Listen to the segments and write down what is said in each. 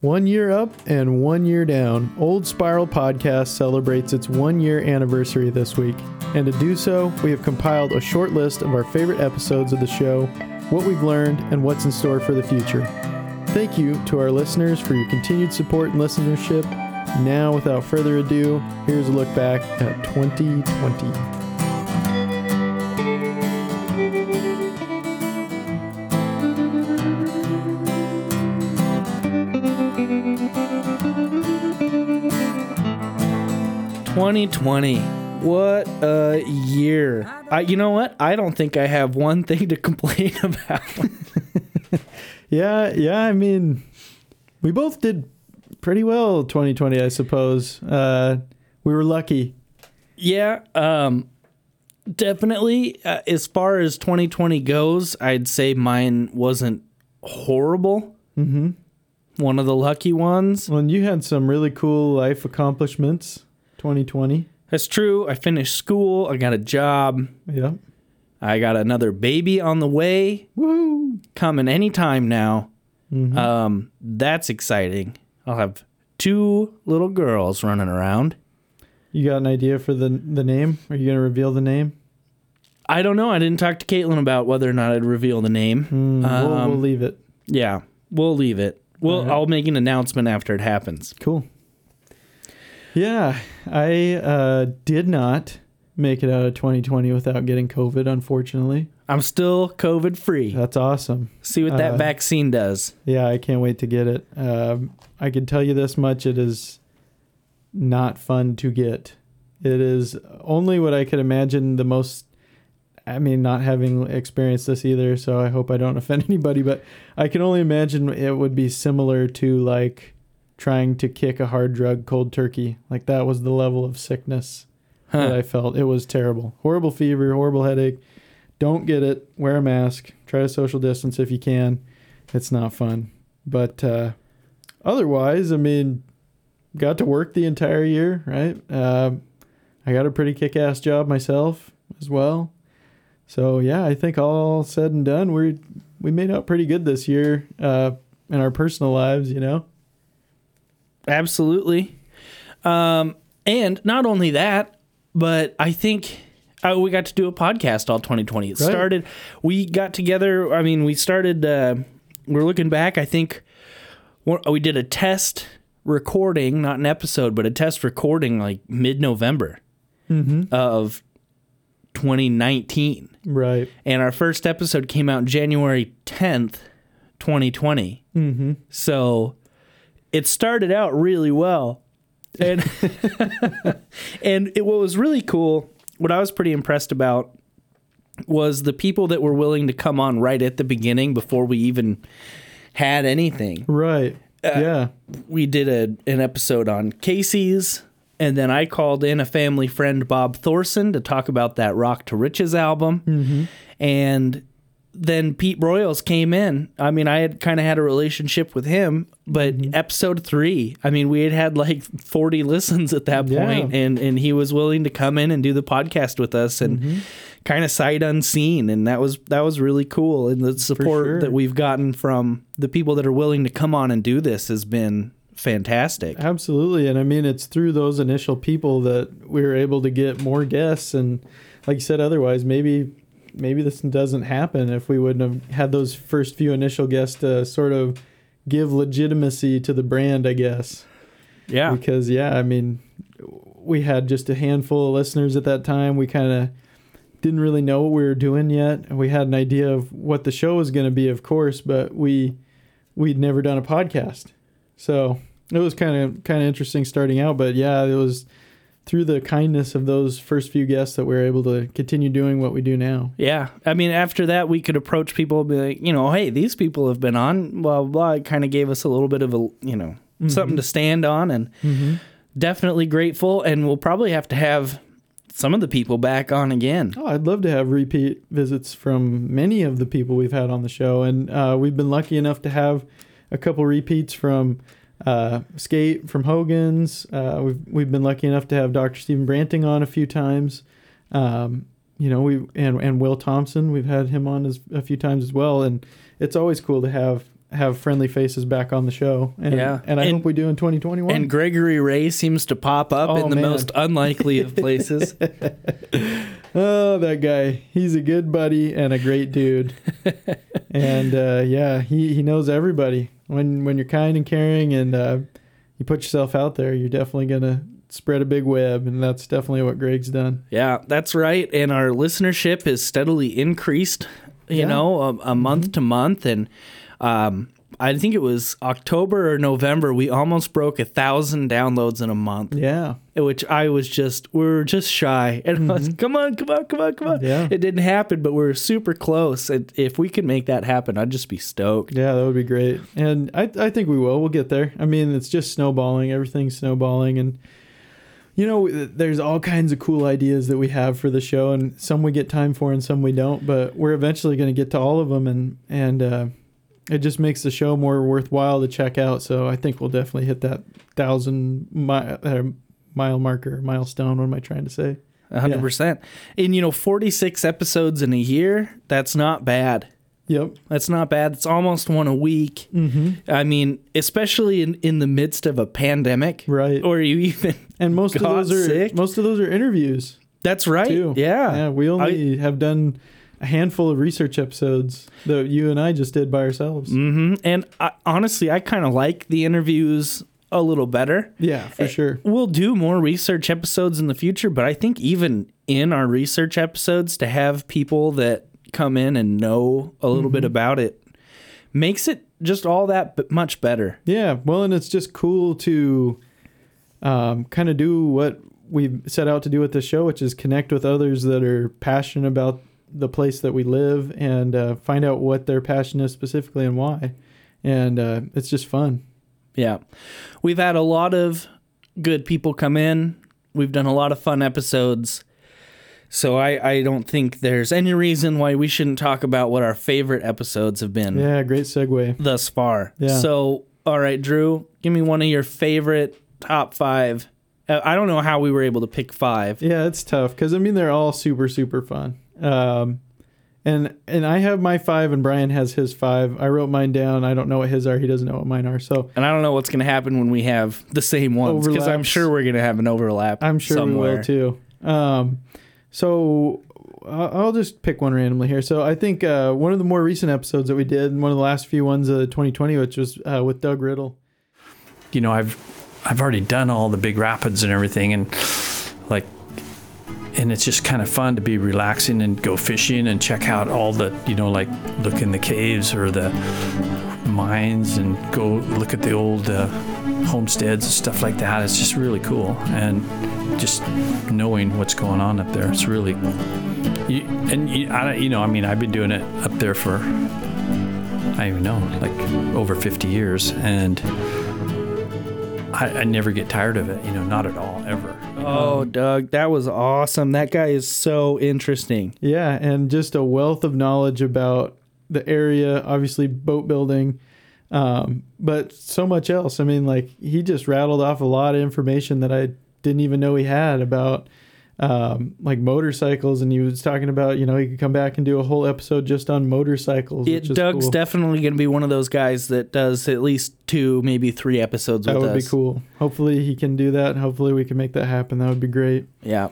One year up and one year down, Old Spiral Podcast celebrates its one year anniversary this week. And to do so, we have compiled a short list of our favorite episodes of the show, what we've learned, and what's in store for the future. Thank you to our listeners for your continued support and listenership. Now, without further ado, here's a look back at 2020. Twenty twenty. What a year. I, you know what? I don't think I have one thing to complain about. Yeah, yeah. I mean, we both did pretty well 2020, I suppose. Uh, we were lucky. yeah, um, definitely. Uh, as far as 2020 goes, I'd say mine wasn't horrible. Mm-hmm. One of the lucky ones. Well, and you had some really cool life accomplishments 2020. That's true. I finished school. I got a job. Yeah. I got another baby on the way. Woo! coming anytime now. Um, that's exciting. I'll have two little girls running around. You got an idea for the the name? Are you going to reveal the name? I don't know. I didn't talk to Caitlin about whether or not I'd reveal the name. Mm, we'll, Um, we'll leave it. Yeah, we'll leave it. Well, Alright. I'll make an announcement after it happens. Cool. Yeah, I uh, did not make it out of 2020 without getting COVID, unfortunately. I'm still COVID free. That's awesome. See what that uh, vaccine does. Yeah, I can't wait to get it. Um, I can tell you this much: it is not fun to get. It is only what I could imagine the most. I mean, not having experienced this either, so I hope I don't offend anybody. But I can only imagine it would be similar to like trying to kick a hard drug cold turkey. Like that was the level of sickness that I felt. It was terrible. Horrible fever, horrible headache. Don't get it. Wear a mask. Try to social distance if you can. It's not fun. But uh, otherwise, I mean, got to work the entire year, right? Uh, I got a pretty kick ass job myself as well. So, yeah, I think all said and done, we we made out pretty good this year uh, in our personal lives, you know? Absolutely. Um, and not only that, but I think uh, we got to do a podcast all 2020. It Right. started, we got together. I mean, we started, uh, we're looking back. I think we did a test recording, not an episode, but a test recording like mid November of 2019. Right. And our first episode came out January 10th, 2020. Mm-hmm. So it started out really well. And and it, what was really cool, what I was pretty impressed about was the people that were willing to come on right at the beginning before we even had anything. Right. Uh, yeah. We did a, an episode on Casey's and then I called in a family friend Bob Thorson to talk about that Rock to Riches album. Mm-hmm. And then Pete Broyles came in. I mean, I had kind of had a relationship with him, but mm-hmm. episode three, I mean, we had had like 40 listens at that Yeah. point, and, and he was willing to come in and do the podcast with us and mm-hmm. kind of sight unseen. And that was, that was really cool. And the support sure. that we've gotten from the people that are willing to come on and do this has been fantastic. Absolutely. And I mean, it's through those initial people that we were able to get more guests. And like you said, otherwise, maybe maybe this doesn't happen if we wouldn't have had those first few initial guests to sort of give legitimacy to the brand, I guess. Yeah. Because, yeah, I mean, we had just a handful of listeners at that time. We kind of didn't really know what we were doing yet. We had an idea of what the show was going to be, of course, but we we'd never done a podcast. So it was kind of kind of interesting starting out, but yeah, it was through the kindness of those first few guests that we were able to continue doing what we do now. Yeah. I mean, after that, we could approach people and be like, you know, hey, these people have been on, blah, blah, blah. It kind of gave us a little bit of a, you know, something to stand on and definitely grateful. And we'll probably have to have some of the people back on again. Oh, I'd love to have repeat visits from many of the people we've had on the show, and uh, we've been lucky enough to have a couple repeats from uh, Skate, from Hogan's. Uh, we've we've been lucky enough to have Dr. Steven Branting on a few times. Um, you know, we and and Will Thompson, we've had him on as, a few times as well, and it's always cool to have have friendly faces back on the show. And, Yeah. and I And- hope we do in 2021. And Gregory Ray seems to pop up Oh, in the man. most unlikely of places. oh, that guy. He's a good buddy and a great dude. and uh, yeah, he, he knows everybody. When when you're kind and caring and uh, you put yourself out there, you're definitely gonna spread a big web, and that's definitely what Greg's done. Yeah, that's right. And our listenership has steadily increased, you Yeah. know, a, a month to month. And um, I think it was October or November, we almost broke a thousand downloads in a month, Yeah, which I was just, we were just shy. And I was, come on, come on, come on, come on. Yeah. It didn't happen, but we are super close. And if we could make that happen, I'd just be stoked. yeah, that would be great. And I I think we will. We'll get there. I mean, it's just snowballing. Everything's snowballing, and you know, there's all kinds of cool ideas that we have for the show, and some we get time for, and some we don't. But we're eventually going to get to all of them, and and uh, it just makes the show more worthwhile to check out. So I think we'll definitely hit that thousand mile, uh, mile marker, milestone. What am I trying to say? Hundred percent. And you know, forty six episodes in a year, that's not bad. Yep. That's not bad. It's almost one a week. Mm-hmm. I mean, especially in, in the midst of a pandemic, Right. Or you even And most of those are sick. most of those are interviews. that's right. too. Yeah. Yeah, we only have done a handful of research episodes that you and I just did by ourselves. hmm And I, honestly, I kind of like the interviews a little better. Yeah, for sure. We'll do more research episodes in the future, but I think even in our research episodes, to have people that come in and know a little Mm-hmm. bit about it makes it just all that b- much better. Yeah, well, and it's just cool to um, kind of do what we set out to do with the show, which is connect with others that are passionate about the place that we live and uh, find out what their passion is specifically and why. And uh, it's just fun. Yeah. We've had a lot of good people come in. We've done a lot of fun episodes. So I, I don't think there's any reason why we shouldn't talk about what our favorite episodes have been Yeah, great segue. thus far. Yeah. So, all right, Drew, give me one of your favorite top five. I don't know how we were able to pick five. Yeah, it's tough because I mean they're all super super fun. Um, and and I have my five, and Brian has his five. I wrote mine down. I don't know what his are. He doesn't know what mine are. So And I don't know what's going to happen when we have the same ones because I'm sure we're going to have an overlap. I'm sure somewhere. we will too. Um, so I- I'll just pick one randomly here. So I think uh, one of the more recent episodes that we did, and one of the last few ones of 2020, which was uh, with Doug Riddle. you know, I've I've already done all the big rapids and everything, and like, and it's just kind of fun to be relaxing and go fishing and check out all the, you know, like look in the caves or the mines and go look at the old uh, homesteads and stuff like that. It's just really cool, and just knowing what's going on up there, it's really. You, and you, I, you know, I mean, I've been doing it up there for I don't even know, like over 50 years, and I, I never get tired of it. You know, not at all, ever. Oh, Doug, that was awesome. That guy is so interesting. Yeah, and just a wealth of knowledge about the area, obviously boat building, um, but so much else. I mean, like he just rattled off a lot of information that I didn't even know he had about um, like motorcycles, and he was talking about you know he could come back and do a whole episode just on motorcycles. It, Doug's cool. definitely going to be one of those guys that does at least two, maybe three episodes that would us. be cool. Hopefully he can do that, and hopefully we can make that happen. That would be great. Yeah.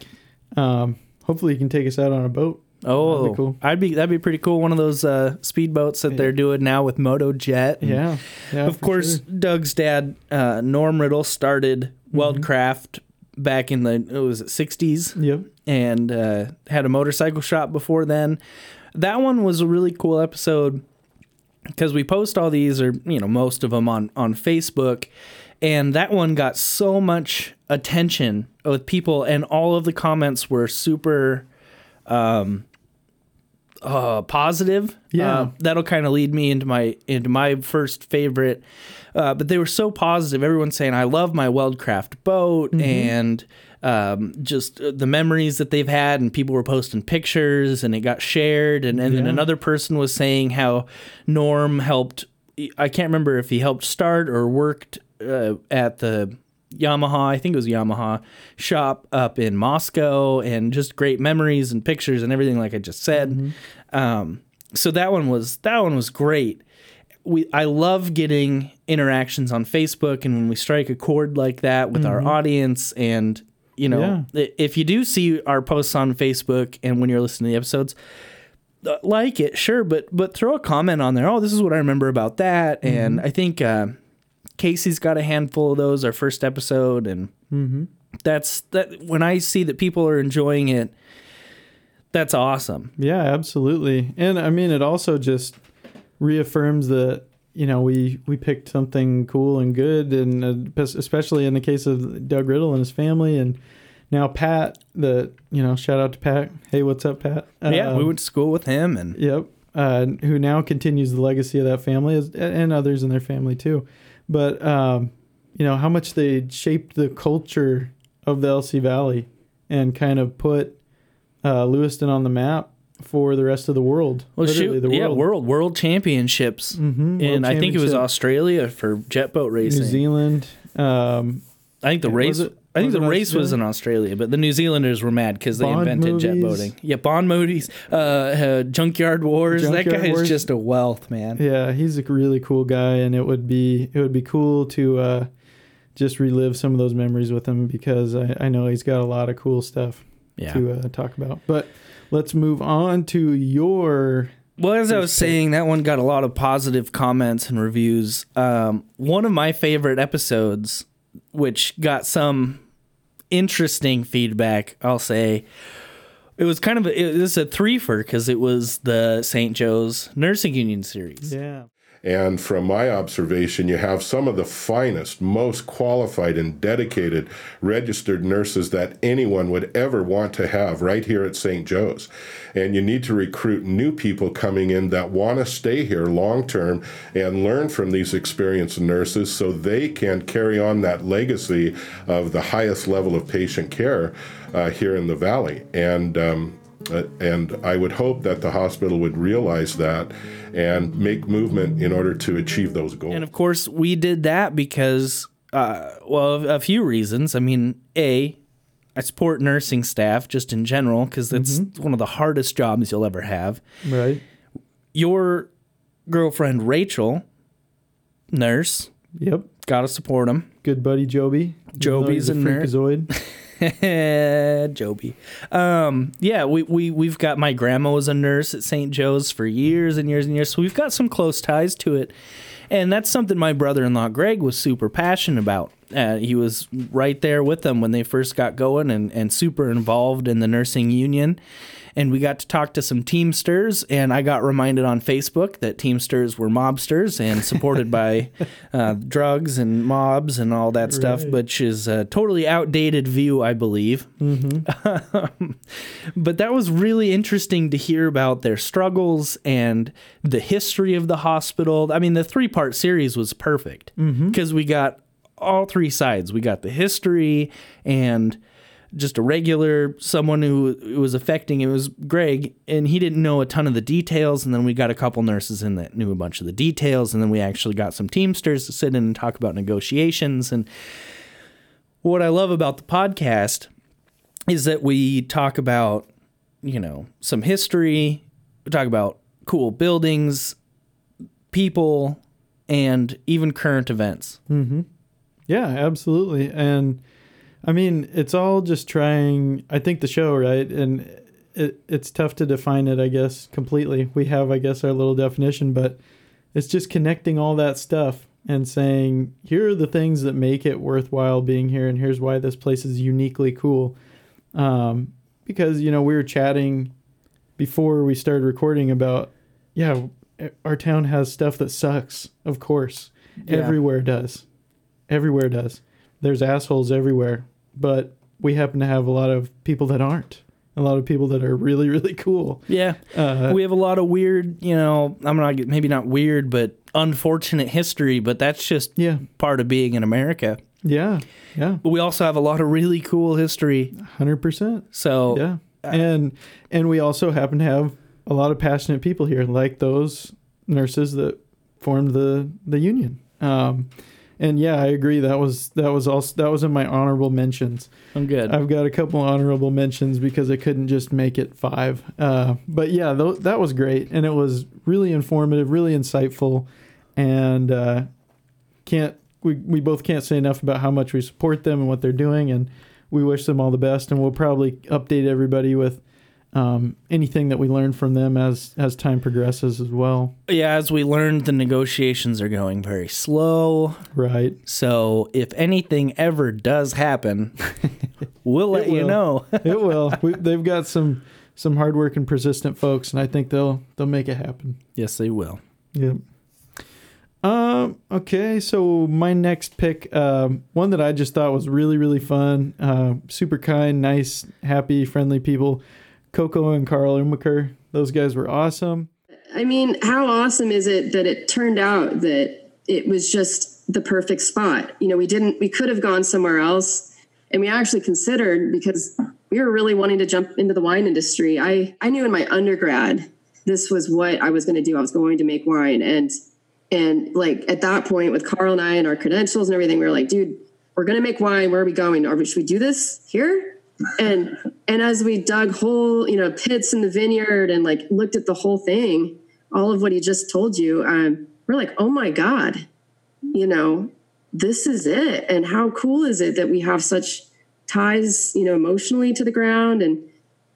Um, hopefully he can take us out on a boat. Oh, That'd be cool. I'd be that'd be pretty cool. One of those uh, speedboats that they're doing now with MotoJet. Yeah, yeah. of course, sure. Doug's dad, uh, Norm Riddle, started Mm-hmm. Back in the it was sixties Yep. and uh, had a motorcycle shop before then. That one was a really cool episode because we post all these or you know most of them on on Facebook, and that one got so much attention with people, and all of the comments were super. Um, uh, positive. Yeah. Uh, that'll kind of lead me into my into my first favorite. Uh, but they were so positive. Everyone's saying, "I love my Weldcraft boat," and um, just uh, the memories that they've had. And people were posting pictures, and it got shared. And, and then another person was saying how Norm helped. I can't remember if he helped start or worked uh, at the Yamaha, I think it was Yamaha shop up in Moscow, and just great memories and pictures and everything, like I just said. Um, so that one was that one was great. we I love getting interactions on Facebook and when we strike a chord like that with our audience and you know i- if you do see our posts on Facebook and when you're listening to the episodes uh, like it sure but but throw a comment on there. Oh this is what I remember about that. And I think uh, Casey's got a handful of those our first episode and that's that when I see that people are enjoying it that's awesome Yeah, absolutely. And I mean, it also just reaffirms that you know we we picked something cool and good, and uh, especially in the case of Doug Riddle and his family, and now Pat. The you know shout out to Pat. Hey, what's up, Pat? yeah we Um, went to school with him and Yep. Uh, who now continues the legacy of that family as, and others in their family too. But, um, you know, how much they shaped the culture of the LC Valley and kind of put uh, Lewiston on the map for the rest of the world. Well, shoot, yeah, world world championships, Mhm, and world I think it was. Australia for jet boat racing. New Zealand. Um, I think the Was race. it- I think the race was in Australia, but the New Zealanders were mad because they Bond invented jet boating. Yeah, Bond movies, uh, uh, Junkyard Wars. that Junkyard guy Wars. is just a wealth, man. yeah, he's a really cool guy, and it would be it would be cool to uh, just relive some of those memories with him because I, I know he's got a lot of cool stuff. Yeah. to uh, talk about. But let's move on to your. Well, as I was saying, that one got a lot of positive comments and reviews. Um, one of my favorite episodes, which got some interesting feedback, I'll say. It was kind of a, it was a threefer because it was the St. Joe's Nursing Union series. Yeah. And from my observation, you have some of the finest, most qualified, and dedicated registered nurses that anyone would ever want to have right here at St. Joe's. And you need to recruit new people coming in that want to stay here long term and learn from these experienced nurses so they can carry on that legacy of the highest level of patient care uh, here in the Valley. And um, and I would hope that the hospital would realize that and make movement in order to achieve those goals. And of course, we did that because, uh, well, a few reasons. I mean, A, I support nursing staff just in general because it's one of the hardest jobs you'll ever have. Right. Your girlfriend, Rachel, nurse, Yep. got to support him. Good buddy Joby. Joby's He's a nurse. Joby. Um, yeah, we, we, we've got my grandma was a nurse at St. Joe's for years and years and years. So we've got some close ties to it. And that's something my brother in law, Greg, was super passionate about. Uh, he was right there with them when they first got going and, and super involved in the nursing union. And we got to talk to some Teamsters, and I got reminded on Facebook that Teamsters were mobsters and supported by uh, drugs and mobs and all that stuff, Right. which is a totally outdated view, I believe. but that was really interesting to hear about their struggles and the history of the hospital. I mean, the three part series was perfect because we got all three sides. We got the history and just a regular someone who it was affecting it was Greg and he didn't know a ton of the details and then we got a couple nurses in that knew a bunch of the details and then we actually got some teamsters to sit in and talk about negotiations and what I love about the podcast is that we talk about, you know, some history, we talk about cool buildings, people, and even current events. Mm-hmm. Yeah, absolutely. And I mean, it's all just trying, I think the show, right? And it, it's tough to define it, I guess, completely. We have, I guess, our little definition, but it's just connecting all that stuff and saying, here are the things that make it worthwhile being here, and here's why this place is uniquely cool. Um, because, you know, we were chatting before we started recording about, yeah, our town has stuff that sucks, of course. Yeah. Everywhere does everywhere does. There's assholes everywhere, but we happen to have a lot of people that aren't. A lot of people that are really, really cool. Yeah. Uh, we have a lot of weird, you know, I'm not maybe not weird, but unfortunate history, but that's just Yeah, part of being in America. yeah, yeah, But we also have a lot of really cool history. hundred percent. So Yeah, and and we also happen to have a lot of passionate people here, like those nurses that formed the the union. Um, and yeah, I agree. That was that was also that was in my honorable mentions. I'm good. I've got a couple honorable mentions because I couldn't just make it five. Uh, but yeah, th- that was great, and it was really informative, really insightful, and uh, can't we we both can't say enough about how much we support them and what they're doing, and we wish them all the best. And we'll probably update everybody with um, anything that we learn from them as as time progresses as well. Yeah, as we learned, the negotiations are going very slow. Right. So if anything ever does happen, we'll let you know. it will. We, they've got some some hardworking, persistent folks, and I think they'll they'll make it happen. yes, they will. Yep. Um. Okay. So my next pick, um, one that I just thought was really really fun, uh, super kind, nice, happy, friendly people. Coco and Karl Umiker. Those guys were awesome. I mean, how awesome is it that it turned out that it was just the perfect spot? You know, we didn't, we could have gone somewhere else, and we actually considered because we were really wanting to jump into the wine industry. I I knew in my undergrad this was what I was going to do. I was going to make wine, and and like at that point with Karl and I and our credentials and everything, we were like, dude, we're going to make wine. Where are we going? We, should we do this here? And and as we dug whole you know pits in the vineyard and like looked at the whole thing all of what he just told you um, we're like oh my god you know this is it. And how cool is it that we have such ties you know emotionally to the ground and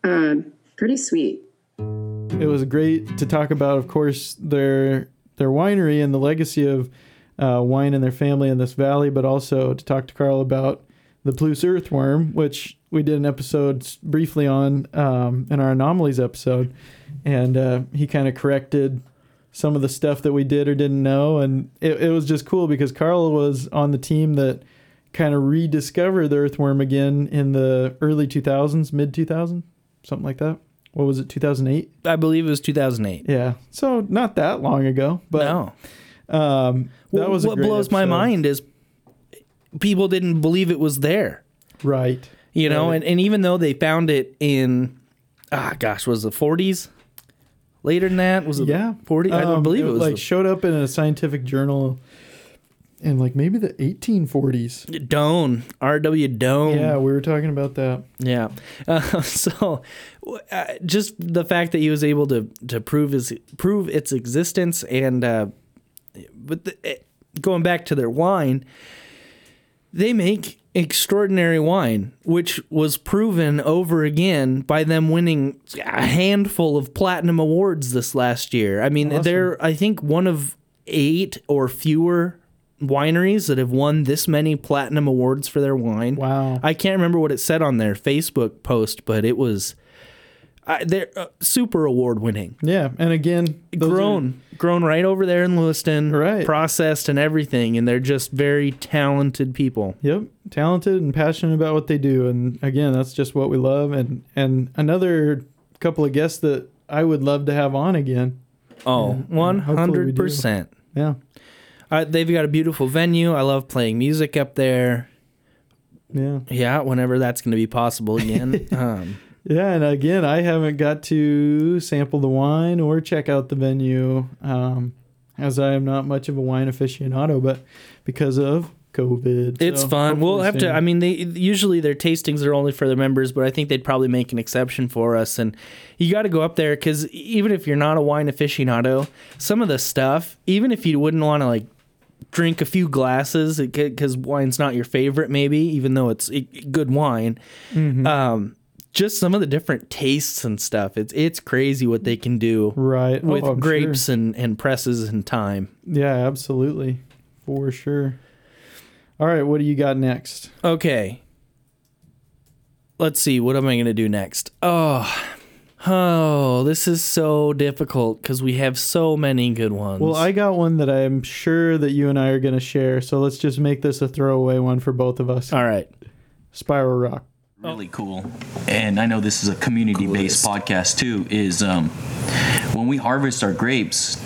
um, pretty sweet. It was great to talk about, of course, their their winery and the legacy of uh, wine in their family in this valley, but also to talk to Karl about the Palouse earthworm, which we did an episode briefly on um, in our anomalies episode, and uh, he kind of corrected some of the stuff that we did or didn't know, and it, it was just cool because Karl was on the team that kind of rediscovered the earthworm again in the early 2000s, mid 2000s, something like that. What was it, 2008? I believe it was 2008. Yeah, so not that long ago, but no. um, that was what blows my mind is people didn't believe it was there. Right. You know, Right. and, and even though they found it in ah gosh, was it 40s? Later than that? Was it Yeah, 40? I don't Um, believe it was like the- showed up in a scientific journal in like maybe the 1840s. Doane, R.W. Doane. Yeah, we were talking about that. Yeah. Uh, so, uh, just the fact that he was able to to prove his prove its existence, and uh, but the, eh, going back to their wine, they make extraordinary wine, which was proven over again by them winning a handful of platinum awards this last year. I mean, they're I think one of eight or fewer wineries that have won this many platinum awards for their wine. Wow. I can't remember what it said on their Facebook post, but it was I, they're uh, super award winning. Yeah, and again, those are- Grown, grown right over there in Lewiston, Right. Processed and everything, and they're just very talented people. Yep, talented and passionate about what they do, and again, that's just what we love. And and another couple of guests that I would love to have on again. Oh, one Oh, one hundred percent. Yeah, Uh, they've got a beautiful venue. I love playing music up there. yeah, Yeah, whenever that's going to be possible again. um, yeah. And again, I haven't got to sample the wine or check out the venue, um, as I am not much of a wine aficionado, but because of COVID, It's So fun. We'll have to. I mean, they usually their tastings are only for the members, but I think they'd probably make an exception for us. And you got to go up there because even if you're not a wine aficionado, some of the stuff, even if you wouldn't want to like drink a few glasses because wine's not your favorite, maybe even though it's good wine. Mm-hmm. Um, just some of the different tastes and stuff. It's it's crazy what they can do right oh, with Oh, I'm sure. grapes and and presses and time. Yeah, absolutely, for sure. All right, what do you got next? Okay. Let's see. What am I going to do next? Oh, oh, this is so difficult because we have so many good ones. Well, I got one that I'm sure that you and I are going to share. So let's just make this a throwaway one for both of us. all right. Spiral Rock. Really cool. And i know this is a community-based podcast too is um, when we harvest our grapes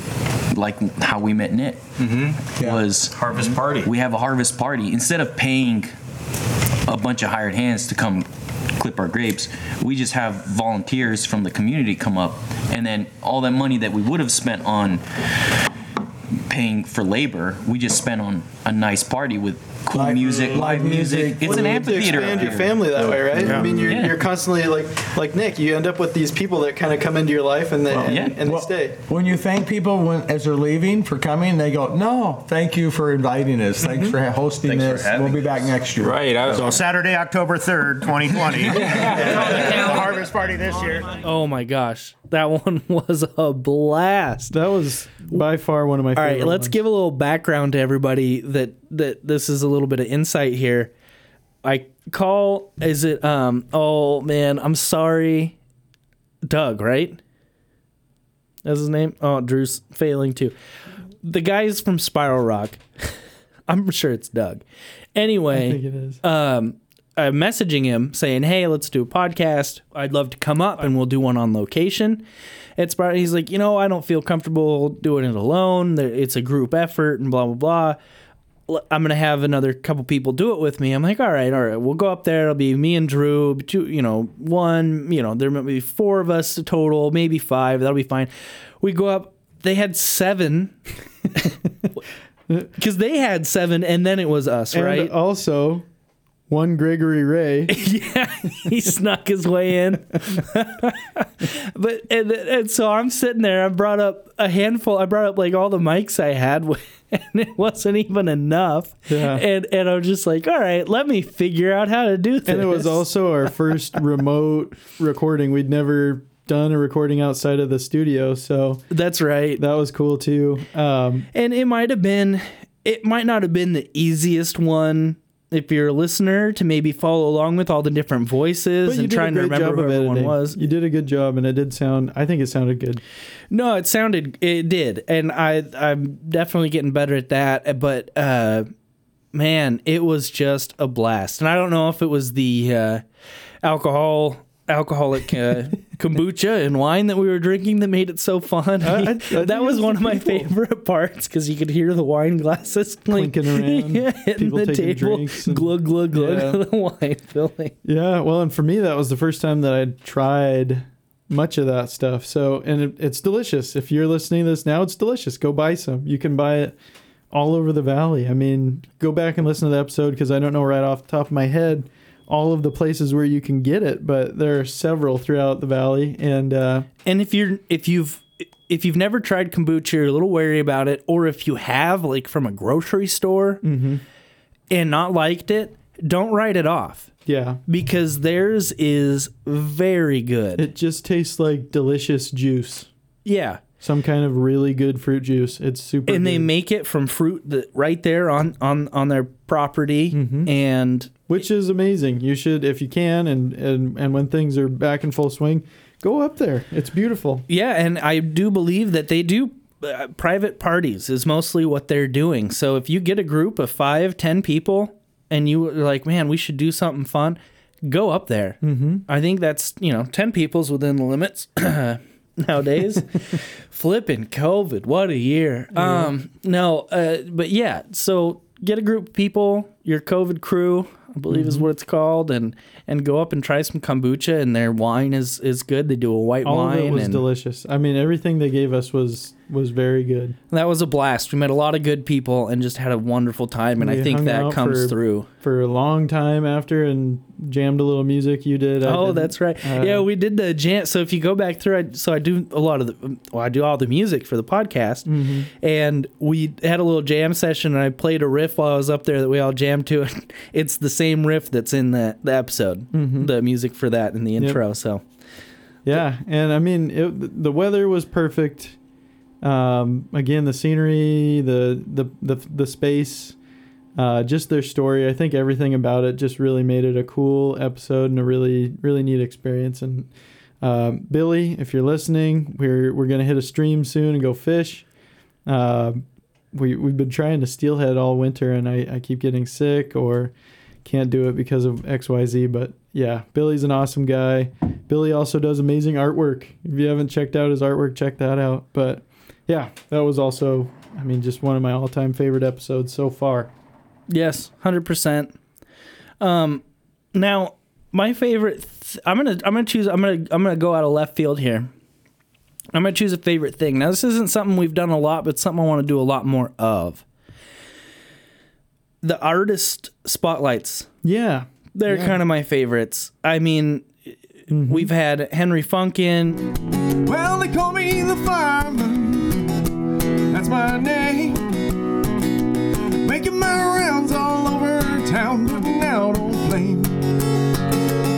like how we met Nick was Harvest party. we have a harvest party. Instead of paying a bunch of hired hands to come clip our grapes we just have volunteers from the community come up and then all that money that we would have spent on paying for labor we just spent on a nice party with cool Live- music, live live music. music. It's Well, an you have to amphitheater. expand your family that way, right? I mean, you're, Yeah. you're constantly like like Nick. You end up with these people that kind of come into your life and they and, yeah. and they Well, stay. When you thank people when, as they're leaving for coming, they go, "No, thank you for inviting us. Thanks mm-hmm. for hosting Thanks this. having we'll be us." back next year." Right. I, So Saturday, October 3rd, 2020. the harvest party this year. Oh my gosh, that one was a blast. That was by far one of my. All favorite right, let's ones. give a little background to everybody that that this is a little bit of insight here. I call is it um oh man, I'm sorry. Doug, right? That's his name? Oh, Drew's failing too. The guy is from Spiral Rock. I'm sure it's Doug. Anyway, I think it is. um, I'm messaging him saying, "Hey, let's do a podcast. I'd love to come up and we'll do one on location." It's about, he's like, you know, I don't feel comfortable doing it alone. It's a group effort and blah blah blah. I'm gonna have another couple people do it with me. I'm like, all right, all right, we'll go up there. It'll be me and Drew, two, you know, one, you know, there might be four of us total, maybe five. That'll be fine. We go up. They had seven. Because they had seven, and then it was us, And right? also, one Gregory Ray. yeah, he snuck his way in. but and, and so I'm sitting there. I brought up a handful. I brought up like all the mics I had, and it wasn't even enough. Yeah. And and I was just like, all right, let me figure out how to do this. And it was also our first remote recording. We'd never done a recording outside of the studio, so that's right. that was cool too. Um, And it might have been, it might not have been the easiest one. If you're a listener, to maybe follow along with all the different voices and trying to remember who everyone editing. was. You did a good job, and it did sound. I think it sounded good. No, it sounded it did, and I I'm definitely getting better at that. But uh, man, it was just a blast, and I don't know if it was the uh, alcohol alcoholic uh, kombucha and wine that we were drinking that made it so fun. I- I think that was one of my favorite parts because you could hear the wine glasses clink- Clinking around, yeah, hitting people the taking table, drinks and- glug glug glug, Yeah. the wine filling. Yeah, well, and for me, that was the first time that I'd tried much of that stuff. So, and it, it's delicious. If you're listening to this now, it's delicious. Go buy some. You can buy it all over the valley. I mean, go back and listen to the episode because I don't know right off the top of my head all of the places where you can get it, but there are several throughout the valley. And uh, And if you're if you've if you've never tried kombucha, you're a little wary about it, or if you have like from a grocery store Mm-hmm. and not liked it, don't write it off yeah, because theirs is very good. it just tastes like delicious juice. yeah. Some kind of really good fruit juice. It's super. And they make it from fruit that right there on on on their property Mm-hmm. and which is amazing. You should, if you can, and and and when things are back in full swing, go up there. It's beautiful. Yeah, and I do believe that they do uh, private parties is mostly what they're doing. So if you get a group of five, ten people, and you are like, man, we should do something fun, go up there. Mm-hmm. I think that's you know ten people's within the limits nowadays. Flipping COVID, what a year. Um, no, uh, but yeah, so get a group of people, your COVID crew. I believe is what it's called, and and go up and try some kombucha, and their wine is is good. They do a white All wine, of it was and delicious. I mean, everything they gave us was was very good. that was a blast. We met a lot of good people and just had a wonderful time, and We I think that comes for- through. For a long time after, and jammed a little music. You did. I Oh, that's right. Uh, yeah, we did the jam. So if you go back through, I, so I do a lot of the, well, I do all the music for the podcast, Mm-hmm. and we had a little jam session, and I played a riff while I was up there that we all jammed to. It's the same riff that's in the the episode, Mm-hmm. the music for that in the intro. So Yeah, and I mean, it, the weather was perfect. Um, again, the scenery, the the the the space, uh, just their story. I think everything about it just really made it a cool episode and a really really neat experience. And um, Billy, if you're listening, we're we're gonna hit a stream soon and go fish. Uh, we we've been trying to steelhead all winter, and I I keep getting sick or can't do it because of X Y Z. But yeah, Billy's an awesome guy. Billy also does amazing artwork. If you haven't checked out his artwork, check that out. But yeah, that was also, I mean, just one of my all time favorite episodes so far. Yes, hundred percent. Um, now my favorite. Th- I'm gonna I'm gonna choose. I'm gonna I'm gonna go out of left field here. I'm gonna choose a favorite thing. Now this isn't something we've done a lot, but something I want to do a lot more of. the artist spotlights. Yeah. They're Yeah. kind of my favorites. I mean, we've had Henry Funkin. Well, they call me the fireman. That's my name. Making my rounds all over town, putting out on flame.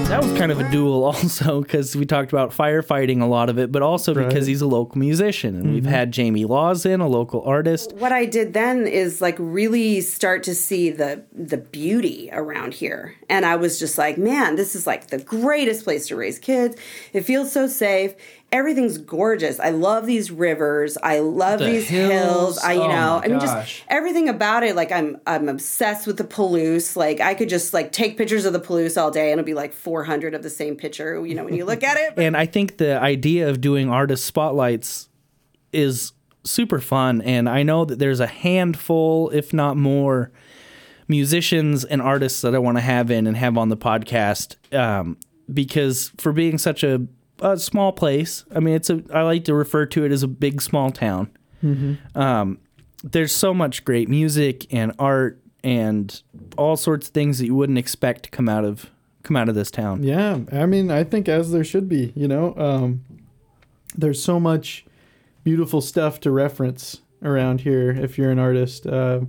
That was kind of a duel, also, because we talked about firefighting a lot of it, but also because he's a local musician. And we've mm-hmm. had Jamie Laws in, a local artist. what I did then is like really start to see the the beauty around here. And I was just like, man, this is like the greatest place to raise kids. It feels so safe. Everything's gorgeous. I love these rivers. I love The these hills. hills. I you Oh know, I mean just everything about it like I'm I'm obsessed with the Palouse. Like I could just like take pictures of the Palouse all day and it'll be like 400 of the same picture, you know, when you look at it. And I think the idea of doing artist spotlights is super fun. And I know that there's a handful, if not more, musicians and artists that I want to have in and have on the podcast. Um, because for being such a, a small place, I mean, it's a, I like to refer to it as a big small town. Um, there's so much great music and art and all sorts of things that you wouldn't expect to come out of come out of this town. Yeah, I mean, I think as there should be, you know, um, there's so much beautiful stuff to reference around here. If you're an artist, uh,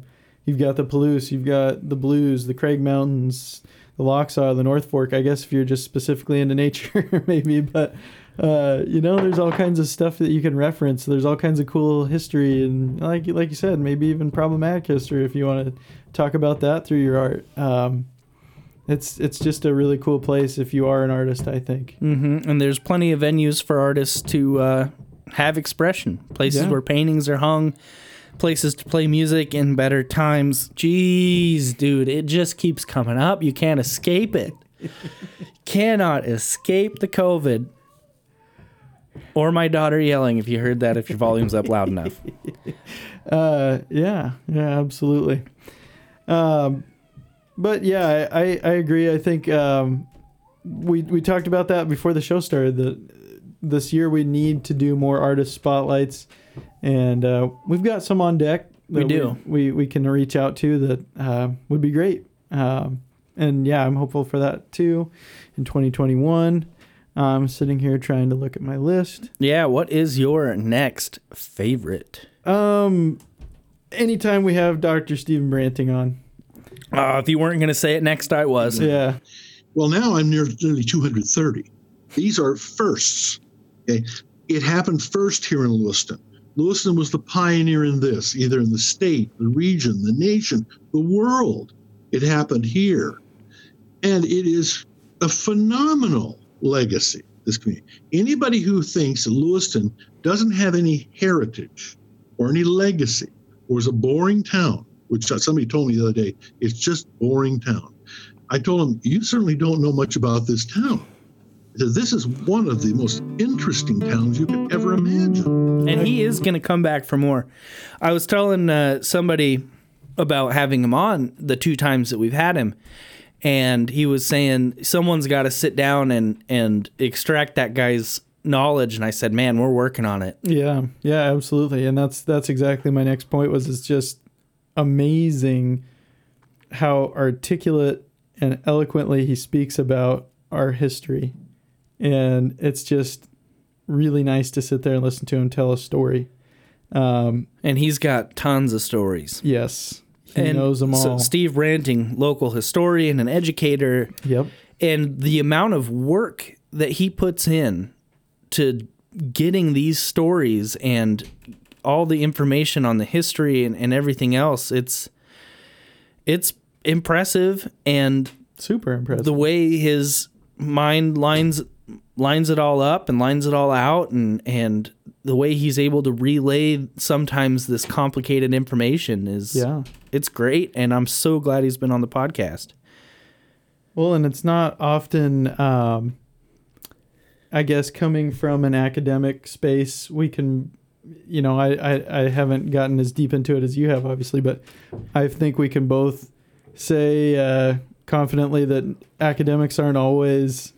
you've got the Palouse, you've got the Blues, the Craig Mountains, the Lochsa, the North Fork. I guess if you're just specifically into nature, maybe, but uh, you know, there's all kinds of stuff that you can reference. There's all kinds of cool history, and like like you said, maybe even problematic history if you want to talk about that through your art. Um, it's it's just a really cool place if you are an artist. I think. hmm And there's plenty of venues for artists to uh, have expression. Places Yeah. where paintings are hung, places to play music in better times. Jeez, dude, it just keeps coming up. You can't escape it. Cannot escape the COVID. Or my daughter yelling if you heard that, if your volume's up loud enough. Uh, yeah, yeah, absolutely. Um, but yeah, I, I, I agree. I think um, we we talked about that before the show started. That this year we need to do more artist spotlights, and uh, we've got some on deck. We that do. We, we can reach out to that uh, would be great. Um, and yeah, I'm hopeful for that too in 2021. I'm sitting here trying to look at my list. Yeah, what is your next favorite? Um, anytime we have Dr. Steven Branting on. Uh, if you weren't going to say it next, I was. Yeah. Well, now I'm near nearly 230. These are firsts. Okay, it happened first here in Lewiston. Lewiston was the pioneer in this, either in the state, the region, the nation, the world. It happened here, and it is a phenomenal legacy. This community. Anybody who thinks that Lewiston doesn't have any heritage or any legacy, or is a boring town, which somebody told me the other day, it's just boring town. I told him, You certainly don't know much about this town. I said, This is one of the most interesting towns you could ever imagine. and he is going to come back for more. I was telling uh, somebody about having him on the two times that we've had him, and he was saying someone's got to sit down and and extract that guy's knowledge. And I said, "Man, we're working on it." Yeah, yeah, absolutely. And that's that's exactly my next point was it's just amazing how articulate and eloquently he speaks about our history. And it's just really nice to sit there and listen to him tell a story. Um, and he's got tons of stories. Yes. He knows them so all. Steve Branting, local historian and educator. Yep. And the amount of work that he puts in to getting these stories and all the information on the history and, and everything else, it's it's impressive and super impressive. The way his mind lines lines it all up and lines it all out and and the way he's able to relay sometimes this complicated information is Yeah. it's great and I'm so glad he's been on the podcast. Well, and it's not often, um, I guess, coming from an academic space, we can, you know, I, I, I haven't gotten as deep into it as you have, obviously, but I think we can both say uh, confidently that academics aren't always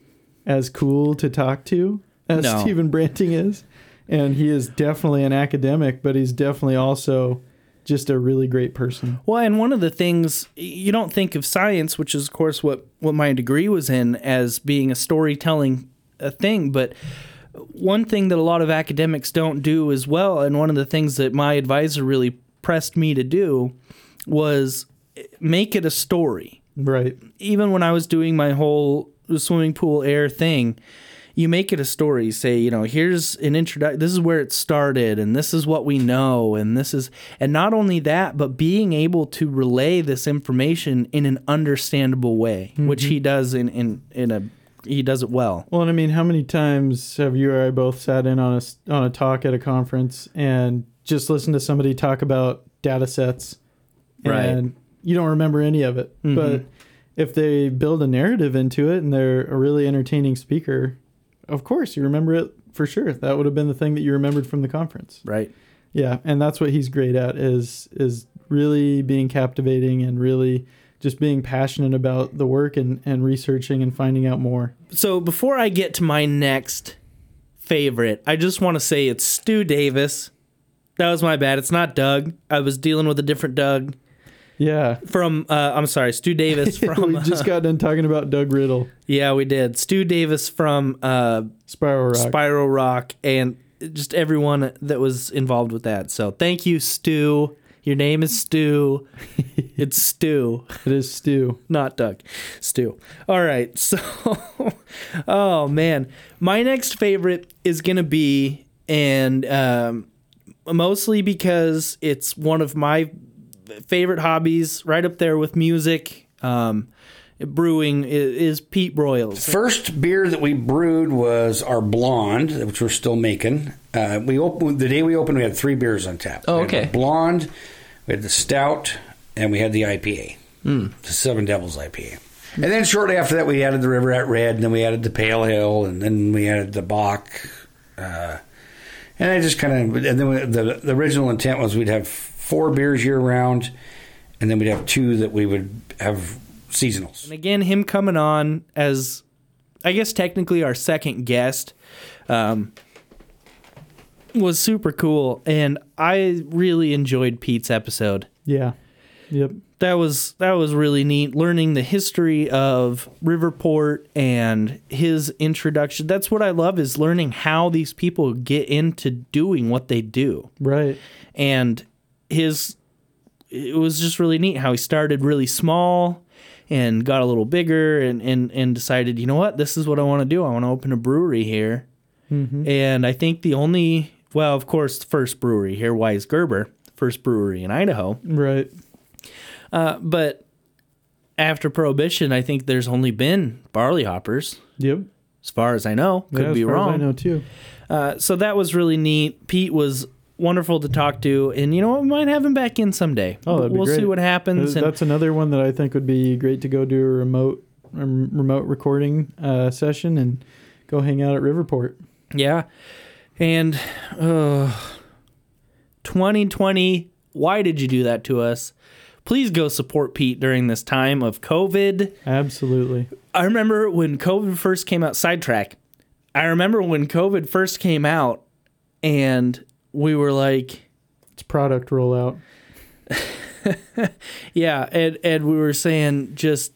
as cool to talk to as No. Steven Branting is. And he is definitely an academic, but he's definitely also just a really great person. Well, and one of the things you don't think of science, which is of course what what my degree was in, as being a storytelling uh, thing, but one thing that a lot of academics don't do as well, and one of the things that my advisor really pressed me to do was make it a story. Right. Even when I was doing my whole swimming pool air thing, you make it a story. Say, you know, here's an introduction. This is where it started, and this is what we know, and this is, and not only that, but being able to relay this information in an understandable way, which he does in in in a he does it well. Well, and I mean, how many times have you or I both sat in on a on a talk at a conference and just listened to somebody talk about data sets, Right. and you don't remember any of it, Mhm. but if they build a narrative into it and they're a really entertaining speaker, of course you remember it for sure. That would have been the thing that you remembered from the conference. Right. Yeah, and that's what he's great at is is really being captivating and really just being passionate about the work and, and researching and finding out more. So before I get to my next favorite, I just want to say it's Stu Davis. That was my bad. It's not Doug. I was dealing with a different Doug. Yeah. From uh, I'm sorry, Stu Davis from. we just got done talking about Doug Riddle. Yeah, we did. Stu Davis from uh, Spiral Rock. Spiral Rock, and just everyone that was involved with that. So thank you, Stu. Your name is Stu. it's Stu. It is Stu. Not Doug. Stu. All right. So, oh man, my next favorite is gonna be, and um, mostly because it's one of my favorite hobbies, right up there with music. Um, brewing i- is Pete Broyles. First beer that we brewed was our blonde, which we're still making. Uh, we opened the day we opened. We had three beers on tap. Oh, We okay. blonde, we had the stout, and we had the IPA, Mm. the Seven Devils IPA. And then shortly after that, we added the River at Red, and then we added the Pale Ale, and then we added the Bock. Uh, and I just kind of, and then we, the the original intent was we'd have four beers year round, and then we'd have two that we would have seasonals. And again, him coming on as, I guess, technically our second guest, um, was super cool, and I really enjoyed Pete's episode. Yeah. Yep. That was that was really neat. Learning the history of Riverport and his introduction. That's what I love is learning how these people get into doing what they do. Right. And his it was just really neat how he started really small and got a little bigger and and, and decided, you know what, this is what I want to do. I want to open a brewery here. Mhm. And I think the only well, of course, the first brewery here, Weisgerber, first brewery in Idaho. Right. Uh, but after Prohibition, I think there's only been Barleyhoppers. Yep. As far as I know, could Yeah, as be far as wrong. I know too. Uh, so that was really neat. Pete was wonderful to talk to, and you know what, we might have him back in someday. Oh, that'd be we'll see what happens. Th- and- That's another one that I think would be great to go do a remote um, remote recording uh, session and go hang out at Riverport. Yeah. And uh 2020, why did you do that to us? Please go support Pete during this time of COVID. Absolutely. I remember when COVID first came out, sidetrack. I remember when COVID first came out and we were like, It's product rollout. yeah, and and we were saying just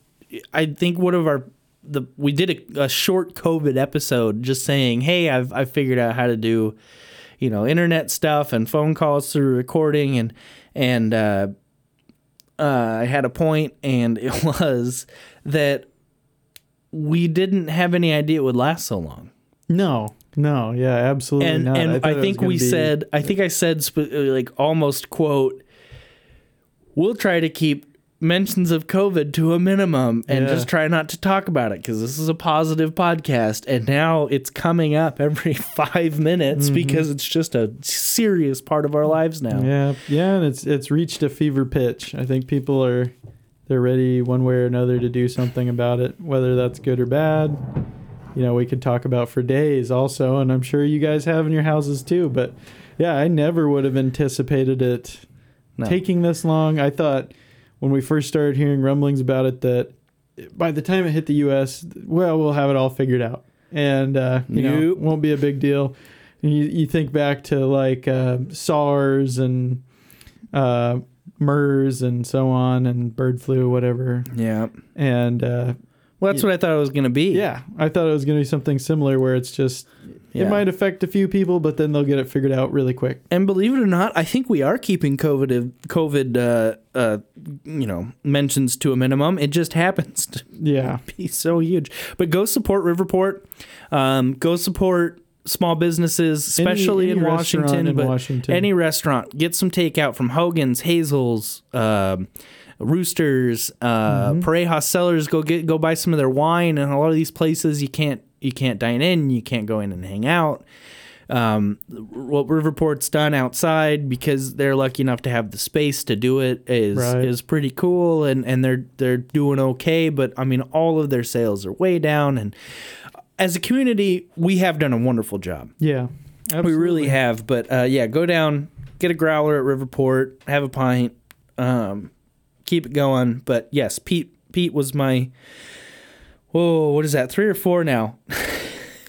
I think one of our the we did a, a short COVID episode just saying, hey, I've I figured out how to do, you know, internet stuff and phone calls through recording and and uh, uh, I had a point and it was that we didn't have any idea it would last so long. No, no, yeah, absolutely and not. and thought I, think we be- said I think I said sp- uh, like almost quote we'll try to keep mentions of covid to a minimum and Yeah. just try not to talk about it because this is a positive podcast and now it's coming up every five minutes Mhm. because it's just a serious part of our lives now Yeah, yeah, and it's it's reached a fever pitch. I think people are they're ready one way or another to do something about it, whether that's good or bad. You know, we could talk about for days also, and I'm sure you guys have in your houses too. But yeah, I never would have anticipated it No. taking this long. I thought when we first started hearing rumblings about it that by the time it hit the U.S., well, we'll have it all figured out, and uh, you know, won't be a big deal. And you, you think back to like uh, SARS and uh, MERS and so on, and bird flu, whatever. Yeah. And uh, Well, that's what I thought it was going to be. yeah, I thought it was going to be something similar where it's just Yeah. it might affect a few people, but then they'll get it figured out really quick. And believe it or not, I think we are keeping COVID COVID uh, uh, you know mentions to a minimum. It just happens to Yeah. be so huge. But go support Riverport. Um, go support small businesses, especially any in restaurant Washington. in but Washington. any restaurant, get some takeout from Hogan's, Hazel's. Um, Roosters, uh, Mm-hmm. Pareja Cellars, go get go buy some of their wine. And a lot of these places, you can't you can't dine in, you can't go in and hang out um, what Riverport's done outside because they're lucky enough to have the space to do it is Right. is pretty cool and and they're they're doing okay but I mean all of their sales are way down and as a community we have done a wonderful job Yeah. we really have but uh, yeah go down get a growler at Riverport have a pint um, keep it going but yes Pete Pete was my whoa what is that three or four now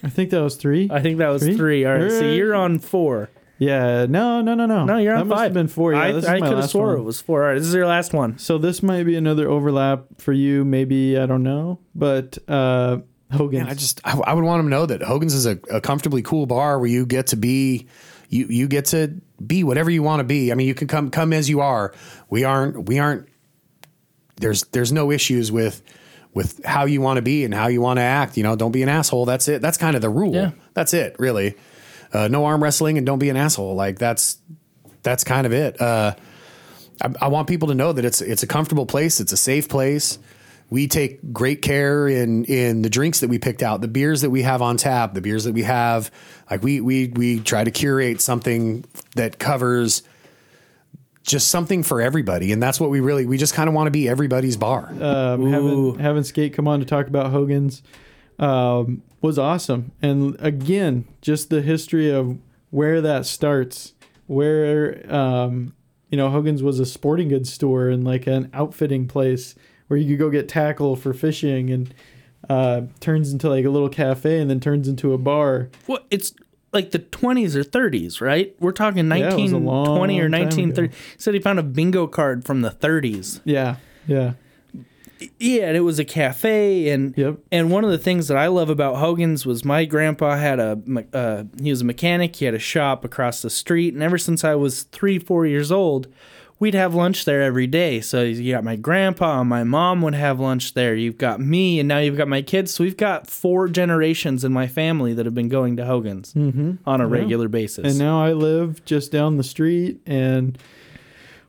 I think that was three. I think that was Three? three all right so you're on four Yeah, no, no, no, no. No, you're on that must five. have been four. Yeah, I, this is I my could have last swore one. it was four. All right, this is your last one. So this might be another overlap for you. Maybe I don't know, but uh, Hogan's. Man, I just I, I would want them to know that Hogan's is a, a comfortably cool bar where you get to be you you get to be whatever you want to be. I mean, you can come come as you are. We aren't we aren't there's there's no issues with with how you want to be and how you want to act. You know, don't be an asshole. That's it. That's kind of the rule. Yeah. That's it, really. Uh, no arm wrestling and don't be an asshole. Like that's that's kind of it. Uh, I, I want people to know that it's it's a comfortable place. It's a safe place. We take great care in in the drinks that we picked out, the beers that we have on tap, the beers that we have. Like we we we try to curate something that covers just something for everybody, and that's what we really we just kind of want to be everybody's bar. um, having having Skate come on to talk about Hogan's um, was awesome. And again, just the history of where that starts, where um, you know Hogan's was a sporting goods store and like an outfitting place where you could go get tackle for fishing and uh, turns into like a little cafe and then turns into a bar. Well, it's like the 20s or 30s, right? We're talking Yeah, it was a 1920 or 1930. He said he found a bingo card from the 30s. Yeah, yeah. Yeah, and it was a cafe, and yep. and one of the things that I love about Hogan's was my grandpa had a uh, he was a mechanic. He had a shop across the street, and ever since I was three, four years old, we'd have lunch there every day. So you got my grandpa and my mom would have lunch there. You've got me, and now you've got my kids. So we've got four generations in my family that have been going to Hogan's Mhm. on a Yeah. regular basis. And now I live just down the street. And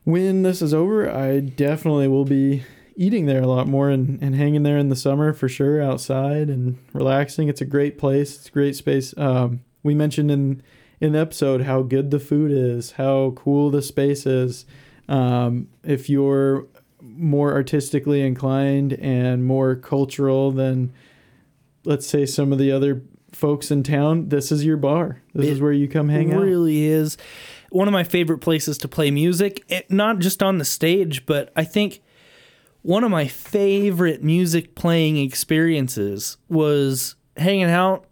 when this is over, I definitely will be eating there a lot more and, and hanging there in the summer for sure, outside and relaxing. It's a great place. It's a great space. Um, we mentioned in in the episode how good the food is, how cool the space is. Um, if you're more artistically inclined and more cultural than let's say some of the other folks in town, this is your bar. This is where you come hang out. really is one of my favorite places to play music. It, not just on the stage, but I think one of my favorite music playing experiences was hanging out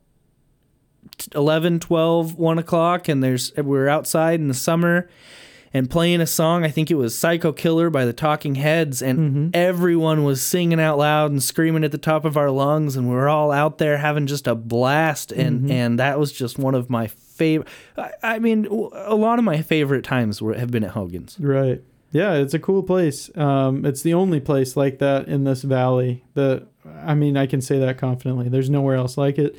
t- 11, 12, 1 o'clock, and there's we're outside in the summer and playing a song. I think it was Psycho Killer by the Talking Heads, and everyone was singing out loud and screaming at the top of our lungs, and we were all out there having just a blast. And Mhm. and that was just one of my favorite. I, I mean, a lot of my favorite times were, have been at Hogan's. Right. Yeah, it's a cool place. Um, it's the only place like that in this valley. The, I mean, I can say that confidently. There's nowhere else like it.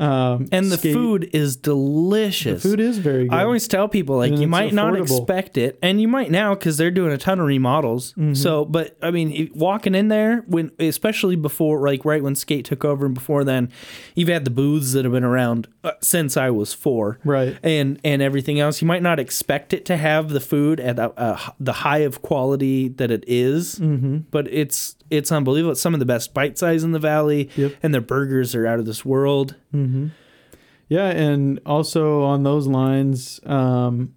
Um, And the skate- food is delicious. The food is very good. I always tell people like And you might not expect it, and you might now because they're doing a ton of remodels. Mhm. So, but I mean, walking in there when, especially before, like right when skate took over, and before then, you've had the booths that have been around uh, since I was four, right? And and everything else. You might not expect it to have the food at a, a, the high of quality that it is, Mhm. but it's it's unbelievable. It's some of the best bite size in the valley, and their burgers are out of this world. hmm Yeah, and also on those lines, um,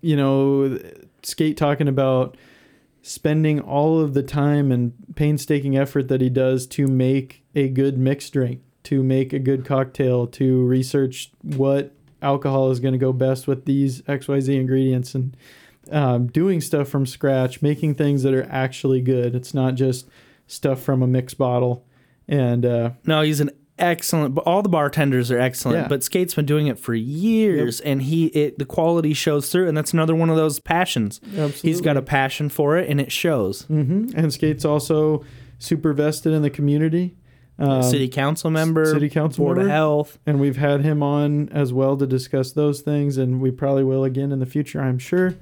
you know, Skate talking about spending all of the time and painstaking effort that he does to make a good mixed drink, to make a good cocktail, to research what alcohol is going to go best with these XYZ ingredients. And um, doing stuff from scratch, making things that are actually good. It's not just stuff from a mixed bottle. And uh, No, he's an excellent. All the bartenders are excellent, Yeah. but Skate's been doing it for years, and he it the quality shows through, and that's another one of those passions. Absolutely. He's got a passion for it, and it shows. hmm and Skate's also super vested in the community. Um, City council member, city council board of health. and we've had him on as well to discuss those things, and we probably will again in the future, I'm sure.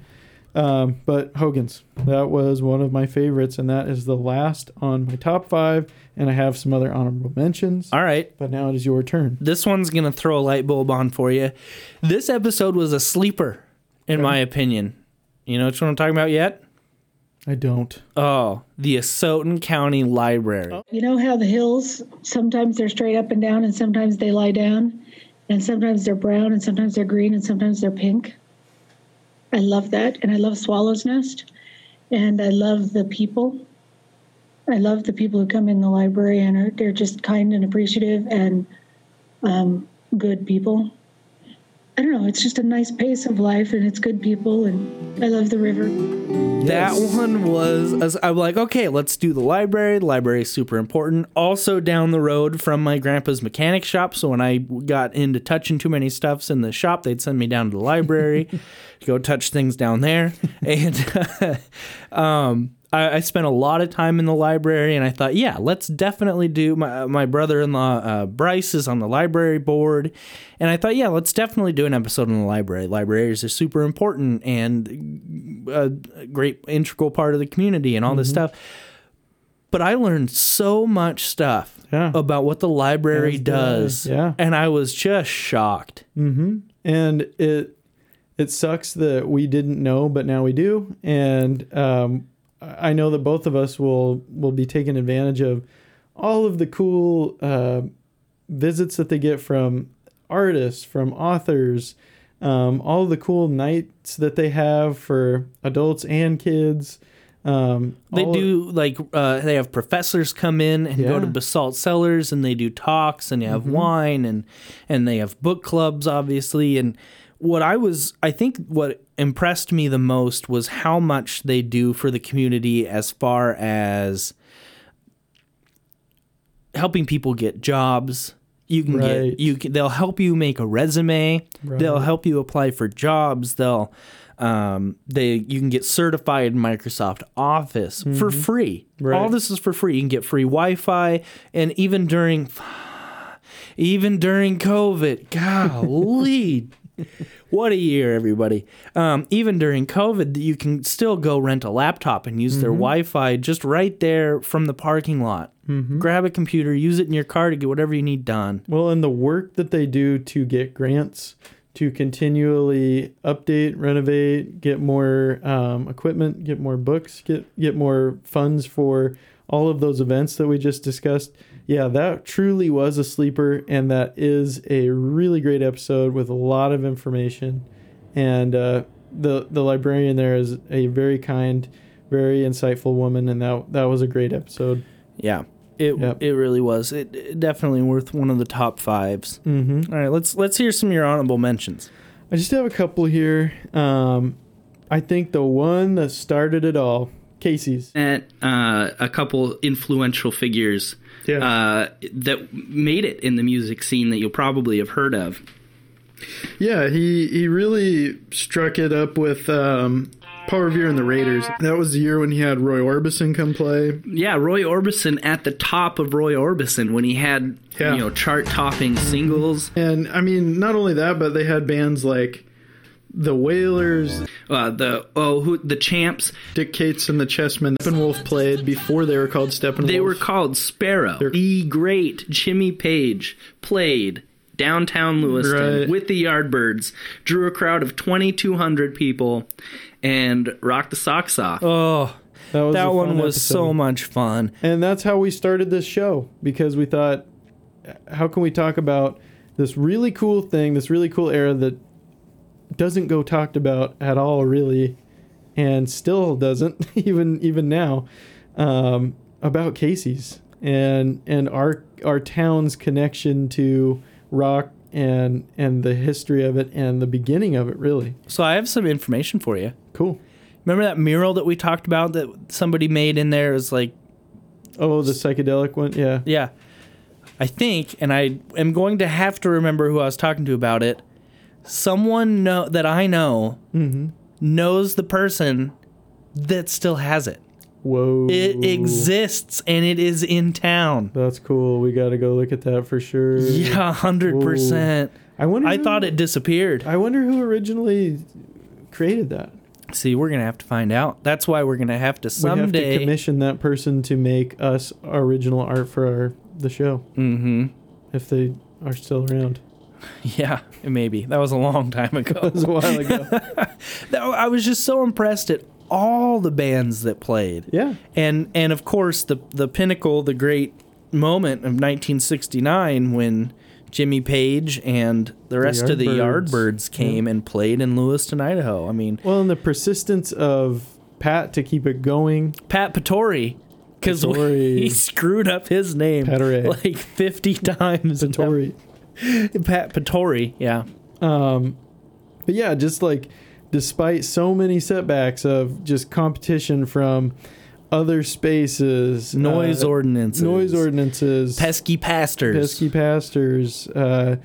Um, but Hogan's, that was one of my favorites, and that is the last on my top five. And I have some other honorable mentions. All right. But now it is your turn. This one's gonna throw a light bulb on for you. This episode was a sleeper, in my opinion. You know what I'm talking about yet? I don't. Oh, the Asotin County Library. You know how the hills sometimes they're straight up and down, and sometimes they lie down, and sometimes they're brown, and sometimes they're green, and sometimes they're pink. I love that, and I love Swallow's Nest, and I love the people. I love the people who come in the library and are they're just kind and appreciative and um, good people. I don't know. It's just a nice pace of life, and it's good people, and I love the river. That one was, I'm like, okay, let's do the library. The library is super important. Also, down the road from my grandpa's mechanic shop. So when I got into touching too many stuffs in the shop, they'd send me down to the library to go touch things down there. And um, I, I spent a lot of time in the library, and I thought, yeah, let's definitely do. My my brother-in-law uh, Bryce is on the library board, and I thought, yeah, let's definitely do an episode on the library. Libraries are super important and a great integral part of the community and all this stuff. But I learned so much stuff about what the library As did I. does, Yeah. and I was just shocked. Mm-hmm. And it it sucks that we didn't know, but now we do. And um, I know that both of us will will be taking advantage of all of the cool uh, visits that they get from artists, from authors, um, all the cool nights that they have for adults and kids. Um, They do like uh, they have professors come in and go to basalt cellars and they do talks and they have Mhm. wine and and they have book clubs obviously and what I was I think what impressed me the most was how much they do for the community as far as helping people get jobs. You can Right. get you can, they'll help you make a resume. They'll help you apply for jobs. They'll um, they you can get certified in Microsoft Office for Mhm. free. Right. All this is for free. You can get free Wi-Fi, and even during even during COVID, golly. What a year, everybody. Um, even during COVID, you can still go rent a laptop and use their Mhm. Wi Fi just right there from the parking lot. Mhm. Grab a computer, use it in your car to get whatever you need done. Well, and the work that they do to get grants, to continually update, renovate, get more um, equipment, get more books, get get more funds for all of those events that we just discussed. Yeah, that truly was a sleeper, and that is a really great episode with a lot of information. And uh, the the librarian there is a very kind, very insightful woman, and that that was a great episode. Yeah. It, it really was. It, it definitely worth one of the top 5s Mhm. All right, let's let's hear some of your honorable mentions. I just have a couple here. Um, I think the one that started it all, Casey's. At uh, a couple influential figures uh, that made it in the music scene that you'll probably have heard of. Yeah, he he really struck it up with um, Paul Revere and the Raiders. That was the year when he had Roy Orbison come play. Yeah, Roy Orbison at the top of Roy Orbison when he had Yeah. you know chart topping singles. And I mean, not only that, but they had bands like the Wailers, uh, the oh, who the Champs, Dick Cates and the Chessmen. Steppenwolf played before they were called Steppenwolf. They were called Sparrow. The great Jimmy Page played downtown Lewiston Right. with the Yardbirds, drew a crowd of 2,200 people, and rocked the socks off. Oh, that, was that one fun was episode. so much fun. And that's how we started this show because we thought, how can we talk about this really cool thing, this really cool era that doesn't go talked about at all, really, and still doesn't even even now, um, about Casey's and and our our town's connection to rock and and the history of it and the beginning of it, really. So I have some information for you. Cool. Remember that mural that we talked about that somebody made in there? Was like, oh, the psychedelic one. Yeah. Yeah. I think, and I am going to have to remember who I was talking to about it. Someone know that I know Mm-hmm. knows the person that still has it. Whoa. It exists and it is in town. That's cool. We got to go look at that for sure. Yeah, hundred percent. I wonder. I who- thought it disappeared. I wonder who originally created that. See, we're gonna have to find out. That's why we're gonna have to We have to someday. commission that person to make us original art for our the show. mm-hmm. If they are still around. Yeah, maybe that was a long time ago. That was a while ago. I was just so impressed at all the bands that played. Yeah. And and of course the the pinnacle, the great moment of 1969 when Jimmy Page and the rest of the Yardbirds. Came and played in Lewiston, Idaho. I mean, Well, and the persistence of Pat to keep it going. Pat Patori, because he screwed up his name like 50 times. Patori. Pat Patori, yeah. Um, but yeah, just like despite so many setbacks of just competition from other spaces, Noise uh, ordinances. noise ordinances, Pesky pastors. pesky pastors, uh,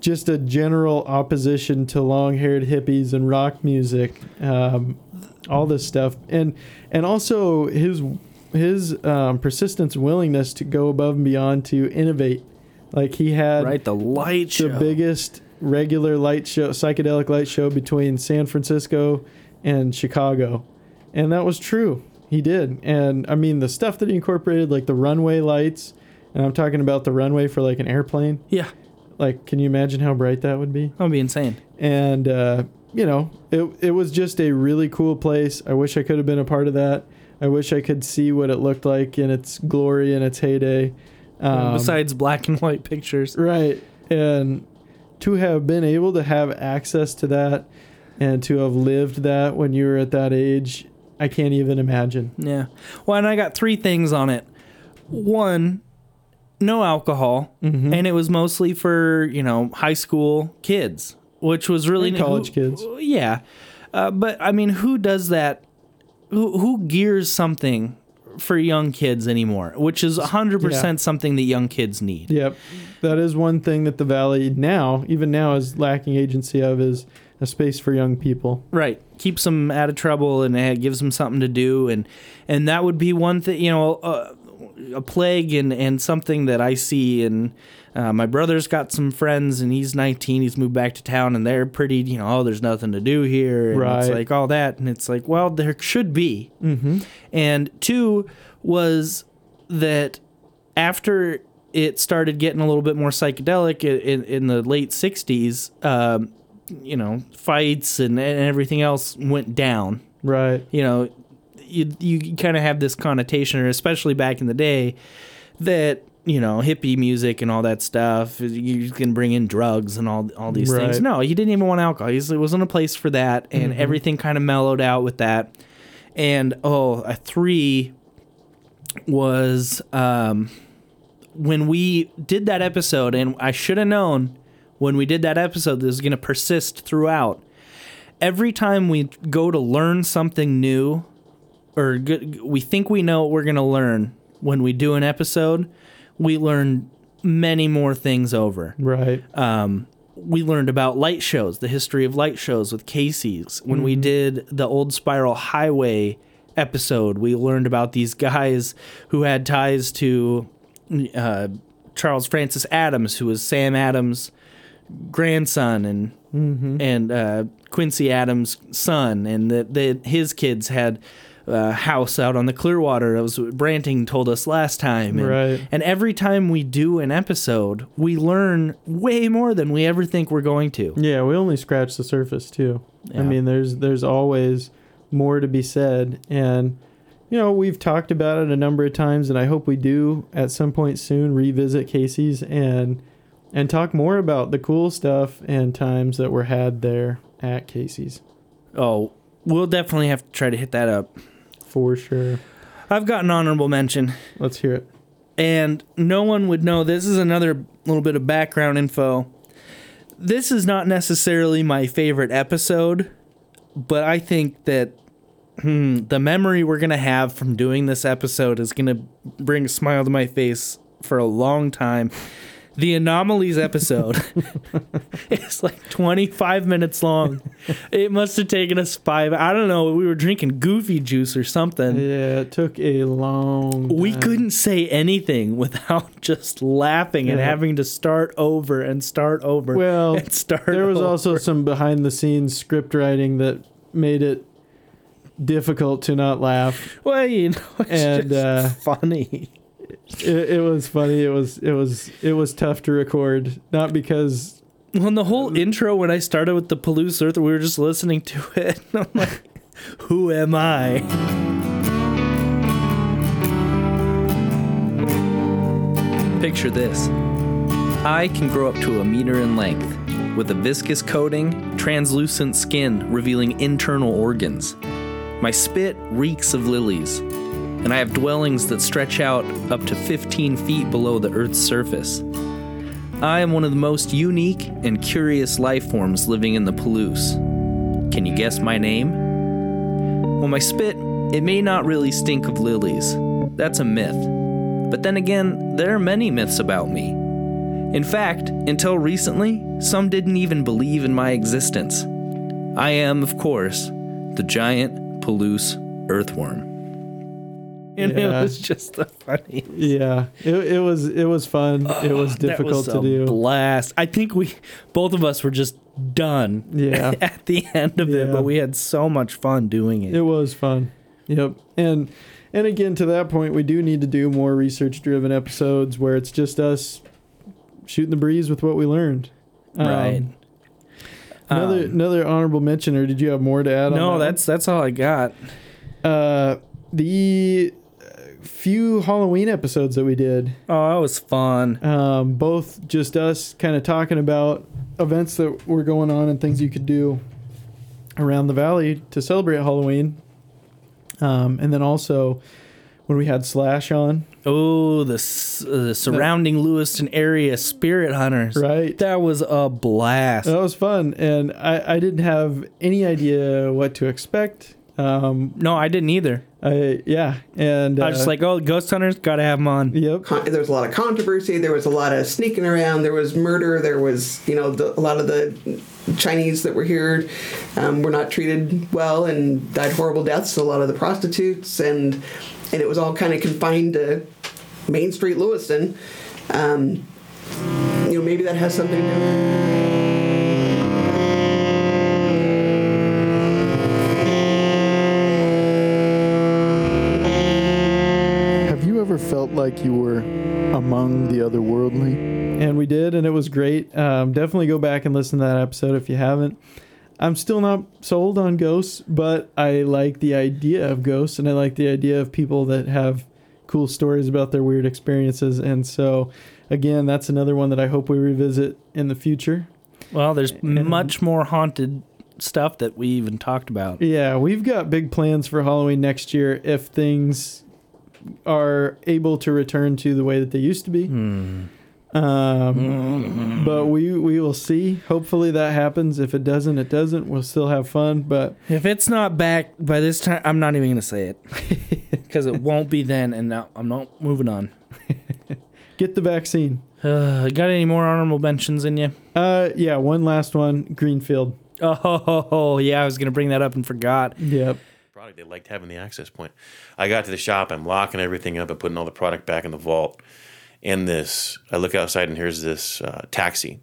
just a general opposition to long-haired hippies and rock music, um, all this stuff, and and also his his um, persistence and willingness to go above and beyond to innovate. Like he had Right, the light the show. biggest regular light show, psychedelic light show between San Francisco and Chicago, and that was true. He did, and I mean the stuff that he incorporated, like the runway lights, and I'm talking about the runway for like an airplane. Yeah. Like, can you imagine how bright that would be? That would be insane. And uh, you know, it it was just a really cool place. I wish I could have been a part of that. I wish I could see what it looked like in its glory and its heyday. Um, Besides black and white pictures. Right. And to have been able to have access to that and to have lived that when you were at that age, I can't even imagine. Yeah. Well, and I got three things on it. One, no alcohol, Mm-hmm. and it was mostly for you know high school kids, which was really And college who- kids. Yeah, uh, but I mean, who does that? Who who gears something for young kids anymore? Which is hundred Yeah. percent something that young kids need. Yep. That is one thing that the Valley now, even now, is lacking agency of is a space for young people. Right. Keeps them out of trouble and it gives them something to do, and and that would be one thing. You know, uh, a plague and and something that I see. And uh, my brother's got some friends, and he's 19. He's moved back to town, and they're pretty. You know, oh, there's nothing to do here. And It's Right. like all that, and it's like, well, there should be. Mm-hmm. And two was that after it started getting a little bit more psychedelic in, in the late 60s, um, you know, fights and, and everything else went down. Right. You know, you, you kind of have this connotation, or especially back in the day, that, you know, hippie music and all that stuff, you can bring in drugs and all, all these things. No, he didn't even want alcohol. He's, it wasn't a place for that. And Mhm. everything kind of mellowed out with that. And, oh, a three was um, when we did that episode, and I should have known when we did that episode, this was going to persist throughout. Every time we go to learn something new, or g- we think we know what we're going to learn when we do an episode, we learn many more things over. Right. Um, we learned about light shows, the history of light shows with Casey's. When we Mhm. did the Old Spiral Highway episode, we learned about these guys who had ties to uh, Charles Francis Adams, who was Sam Adams' grandson, and Mhm. and uh, Quincy Adams' son, and that his kids had a house out on the Clearwater. That was what Branting told us last time. And, Right. And every time we do an episode, we learn way more than we ever think we're going to. Yeah, we only scratch the surface too. I mean, there's there's always more to be said, and you know we've talked about it a number of times, and I hope we do at some point soon revisit Casey's and and talk more about the cool stuff and times that were had there at Casey's Oh, we'll definitely have to try to hit that up. For sure. I've got an honorable mention. Let's hear it. And no one would know. This is another little bit of background info. This is not necessarily my favorite episode, but I think that hmm, the memory we're gonna have from doing this episode is gonna bring a smile to my face for a long time. The anomalies episode is like 25 minutes long. It must have taken us five. I don't know. We were drinking goofy juice or something. Yeah, it took a long. We couldn't say anything without just laughing and having to start over and start over. Well, and start. there was also some behind the scenes script writing that made it difficult to not laugh. Well, you know, it's and just uh, funny. It, it was funny. It was it was it was tough to record, not because Well, the whole intro when I started with the Palouse Earth, we were just listening to it. And I'm like, who am I? Picture this I can grow up to a meter in length with a viscous coating, translucent skin revealing internal organs. My spit reeks of lilies, and I have dwellings that stretch out up to 15 feet below the Earth's surface. I am one of the most unique and curious life forms living in the Palouse. Can you guess my name? Well, my spit, it may not really stink of lilies. That's a myth. But then again, there are many myths about me. In fact, until recently, some didn't even believe in my existence. I am, of course, the giant Palouse earthworm. And Yeah. it was just the funny. yeah, it, it was it was fun. it was difficult was to do. Blast! I think we both of us were just done. Yeah. at the end of it, but we had so much fun doing it. It was fun. Yep. And and again to that point we do need to do more research driven episodes where it's just us shooting the breeze with what we learned. Um, Right. Another Um, another honorable mention or did you have more to add on No, that? that's that's all I got. uh the few Halloween episodes that we did. Oh, that was fun. Um both just us kind of talking about events that were going on and things you could do around the valley to celebrate Halloween. Um, and then also when we had Slash on, Oh, the uh, the surrounding Lewiston area spirit hunters. Right. That was a blast. that was fun, and I, I didn't have any idea what to expect. Um, no, I didn't either. I yeah, and I was just uh, like, oh, ghost hunters, gotta have them on. Yep. Con- there was a lot of controversy. There was a lot of sneaking around. There was murder. There was, you know, the, a lot of the Chinese that were here um, were not treated well and died horrible deaths. A lot of the prostitutes and and it was all kind of confined to Main Street, Lewiston. Um, you know, maybe that has something to do. Felt like you were among the otherworldly? And we did, and it was great. Um, definitely go back and listen to that episode if you haven't. I'm still not sold on ghosts, but I like the idea of ghosts, and I like the idea of people that have cool stories about their weird experiences. And so, again, that's another one that I hope we revisit in the future. Well, there's much more haunted stuff that we even talked about. Yeah, we've got big plans for Halloween next year if things are able to return to the way that they used to be. Um, but we we will see. Hopefully that happens. If it doesn't, it doesn't. We'll still have fun. But If it's not back by this time, I'm not even gonna say it because it won't be then. And now I'm not moving on. get the vaccine. Uh, got any more honorable mentions in you? Uh, yeah, one last one. Greenfield. Oh, yeah, I was gonna bring that up and forgot. Yep. Product. They liked having the access point. I got to the shop. I'm locking everything up and putting all the product back in the vault. And this, I look outside and here's this uh, taxi.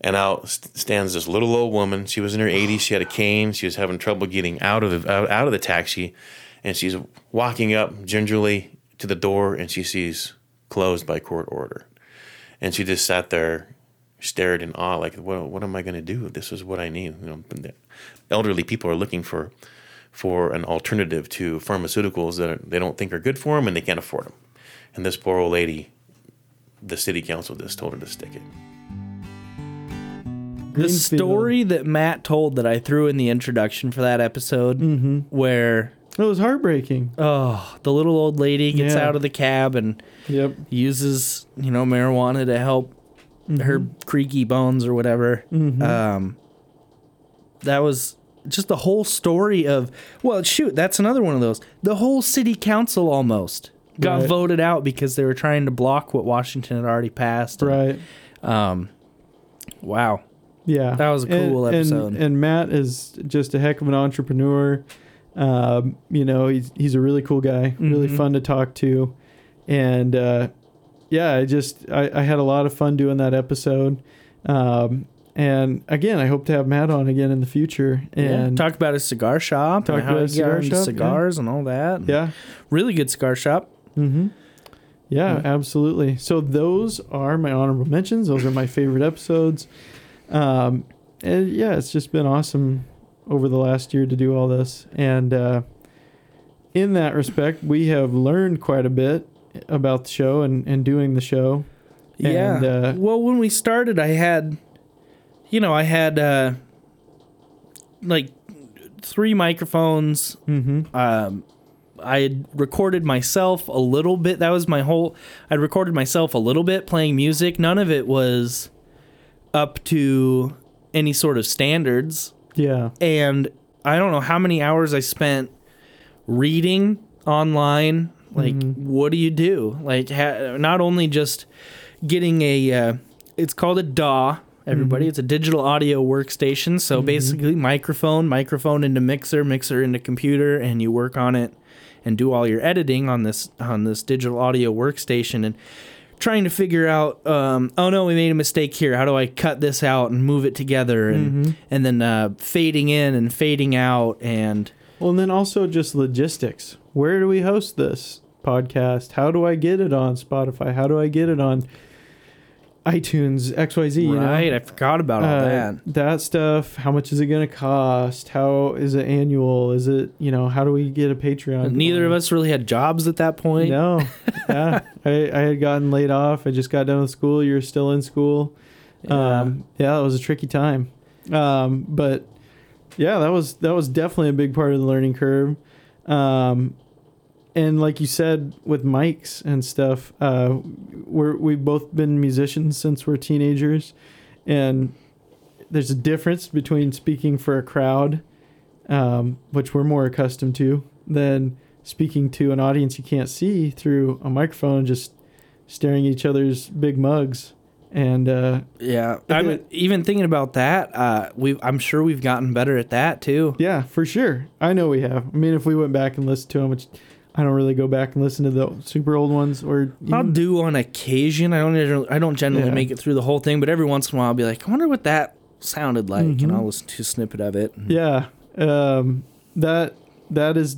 And out stands this little old woman. She was in her 80s. She had a cane. She was having trouble getting out of the out, out of the taxi. And she's walking up gingerly to the door, and she sees closed by court order. And she just sat there, stared in awe, like, "What? What am I going to do? This is what I need." You know, elderly people are looking for for an alternative to pharmaceuticals that they don't think are good for them, and they can't afford them. And this poor old lady, the city council just told her to stick it. The story that Matt told that I threw in the introduction for that episode, where it was heartbreaking. Oh, the little old lady gets Yeah. out of the cab and yep. uses you know marijuana to help her Mhm. creaky bones or whatever. Mhm. Um, that was just the whole story of well, shoot, that's another one of those. The whole city council almost got Right. voted out because they were trying to block what Washington had already passed. Right. Um. Wow. Yeah, That was a cool And- episode. And, and Matt is just a heck of an entrepreneur. Um, you know, he's he's a really cool guy, really Mhm. fun to talk to, and uh, yeah, I just I, I had a lot of fun doing that episode. Um, and again, I hope to have Matt on again in the future. And yeah. talk about his cigar shop, Talk and about his cigar shop, yeah. cigars and all that. Yeah. really good cigar shop. Mm-hmm. Yeah, Mhm. absolutely. So those are my honorable mentions. Those are my favorite episodes. Um, and yeah, it's just been awesome over the last year to do all this. And uh, in that respect, we have learned quite a bit about the show and, and doing the show. Yeah. And, uh, well, when we started, I had, you know, I had uh, like three microphones. Mm-hmm. Um, I had recorded myself a little bit. That was my whole. I recorded myself a little bit playing music. None of it was up to any sort of standards. Yeah. And I don't know how many hours I spent reading online. Like, what do you do? Like, ha- not only just getting a, uh, it's called a DAW. Everybody, Mhm. it's a digital audio workstation. So basically, microphone, microphone into mixer, mixer into computer, and you work on it and do all your editing on this on this digital audio workstation and trying to figure out um, oh no we made a mistake here how do i cut this out and move it together and Mhm. and then uh, fading in and fading out and Well, and then also just logistics. Where do we host this podcast? How do I get it on Spotify? How do I get it on iTunes, XYZ? You know? Right, I forgot about all Uh, that. That stuff. How much is it going to cost? How is it annual? Is it, you know, how do we get a Patreon? neither of us really had jobs at that point No. yeah. I, I had gotten laid off. I just got done with school. You're still in school. Yeah. Um, yeah, it was a tricky time. Um, but yeah, that was that was definitely a big part of the learning curve. Um, and like you said with mics and stuff, uh, we're we've both been musicians since we're teenagers, and there's a difference between speaking for a crowd, um, which we're more accustomed to, than speaking to an audience you can't see through a microphone, and just staring at each other's big mugs. And uh, yeah i'm even thinking about that uh we i'm sure we've gotten better at that too Yeah, for sure. I know we have. I mean, if we went back and listened to them, which I don't really go back and listen to the super old ones, or I'll do on occasion. I don't. I don't generally Yeah. make it through the whole thing, but every once in a while, I'll be like, I wonder what that sounded like, Mhm. and I'll listen to a snippet of it. Yeah, um, that that is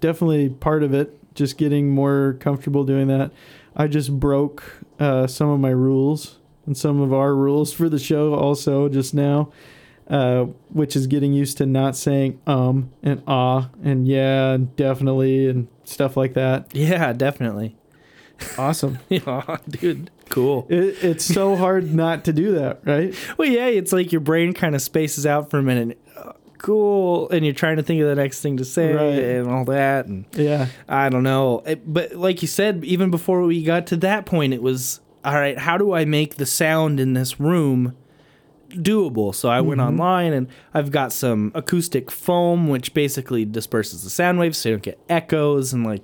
definitely part of it. Just getting more comfortable doing that. I just broke uh, some of my rules and some of our rules for the show also just now, uh, which is getting used to not saying um and ah and yeah and definitely and stuff like that. Yeah, definitely. Awesome. yeah, dude, cool. It, it's so hard not to do that, right? Well, yeah, it's like your brain kind of spaces out for a minute. Uh, Cool, and you're trying to think of the next thing to say Right. and all that, and Yeah. I don't know. It- but like you said, even before we got to that point, it was all right. How do I make the sound in this room doable? So I went Mhm. online and I've got some acoustic foam, which basically disperses the sound waves so you don't get echoes. And like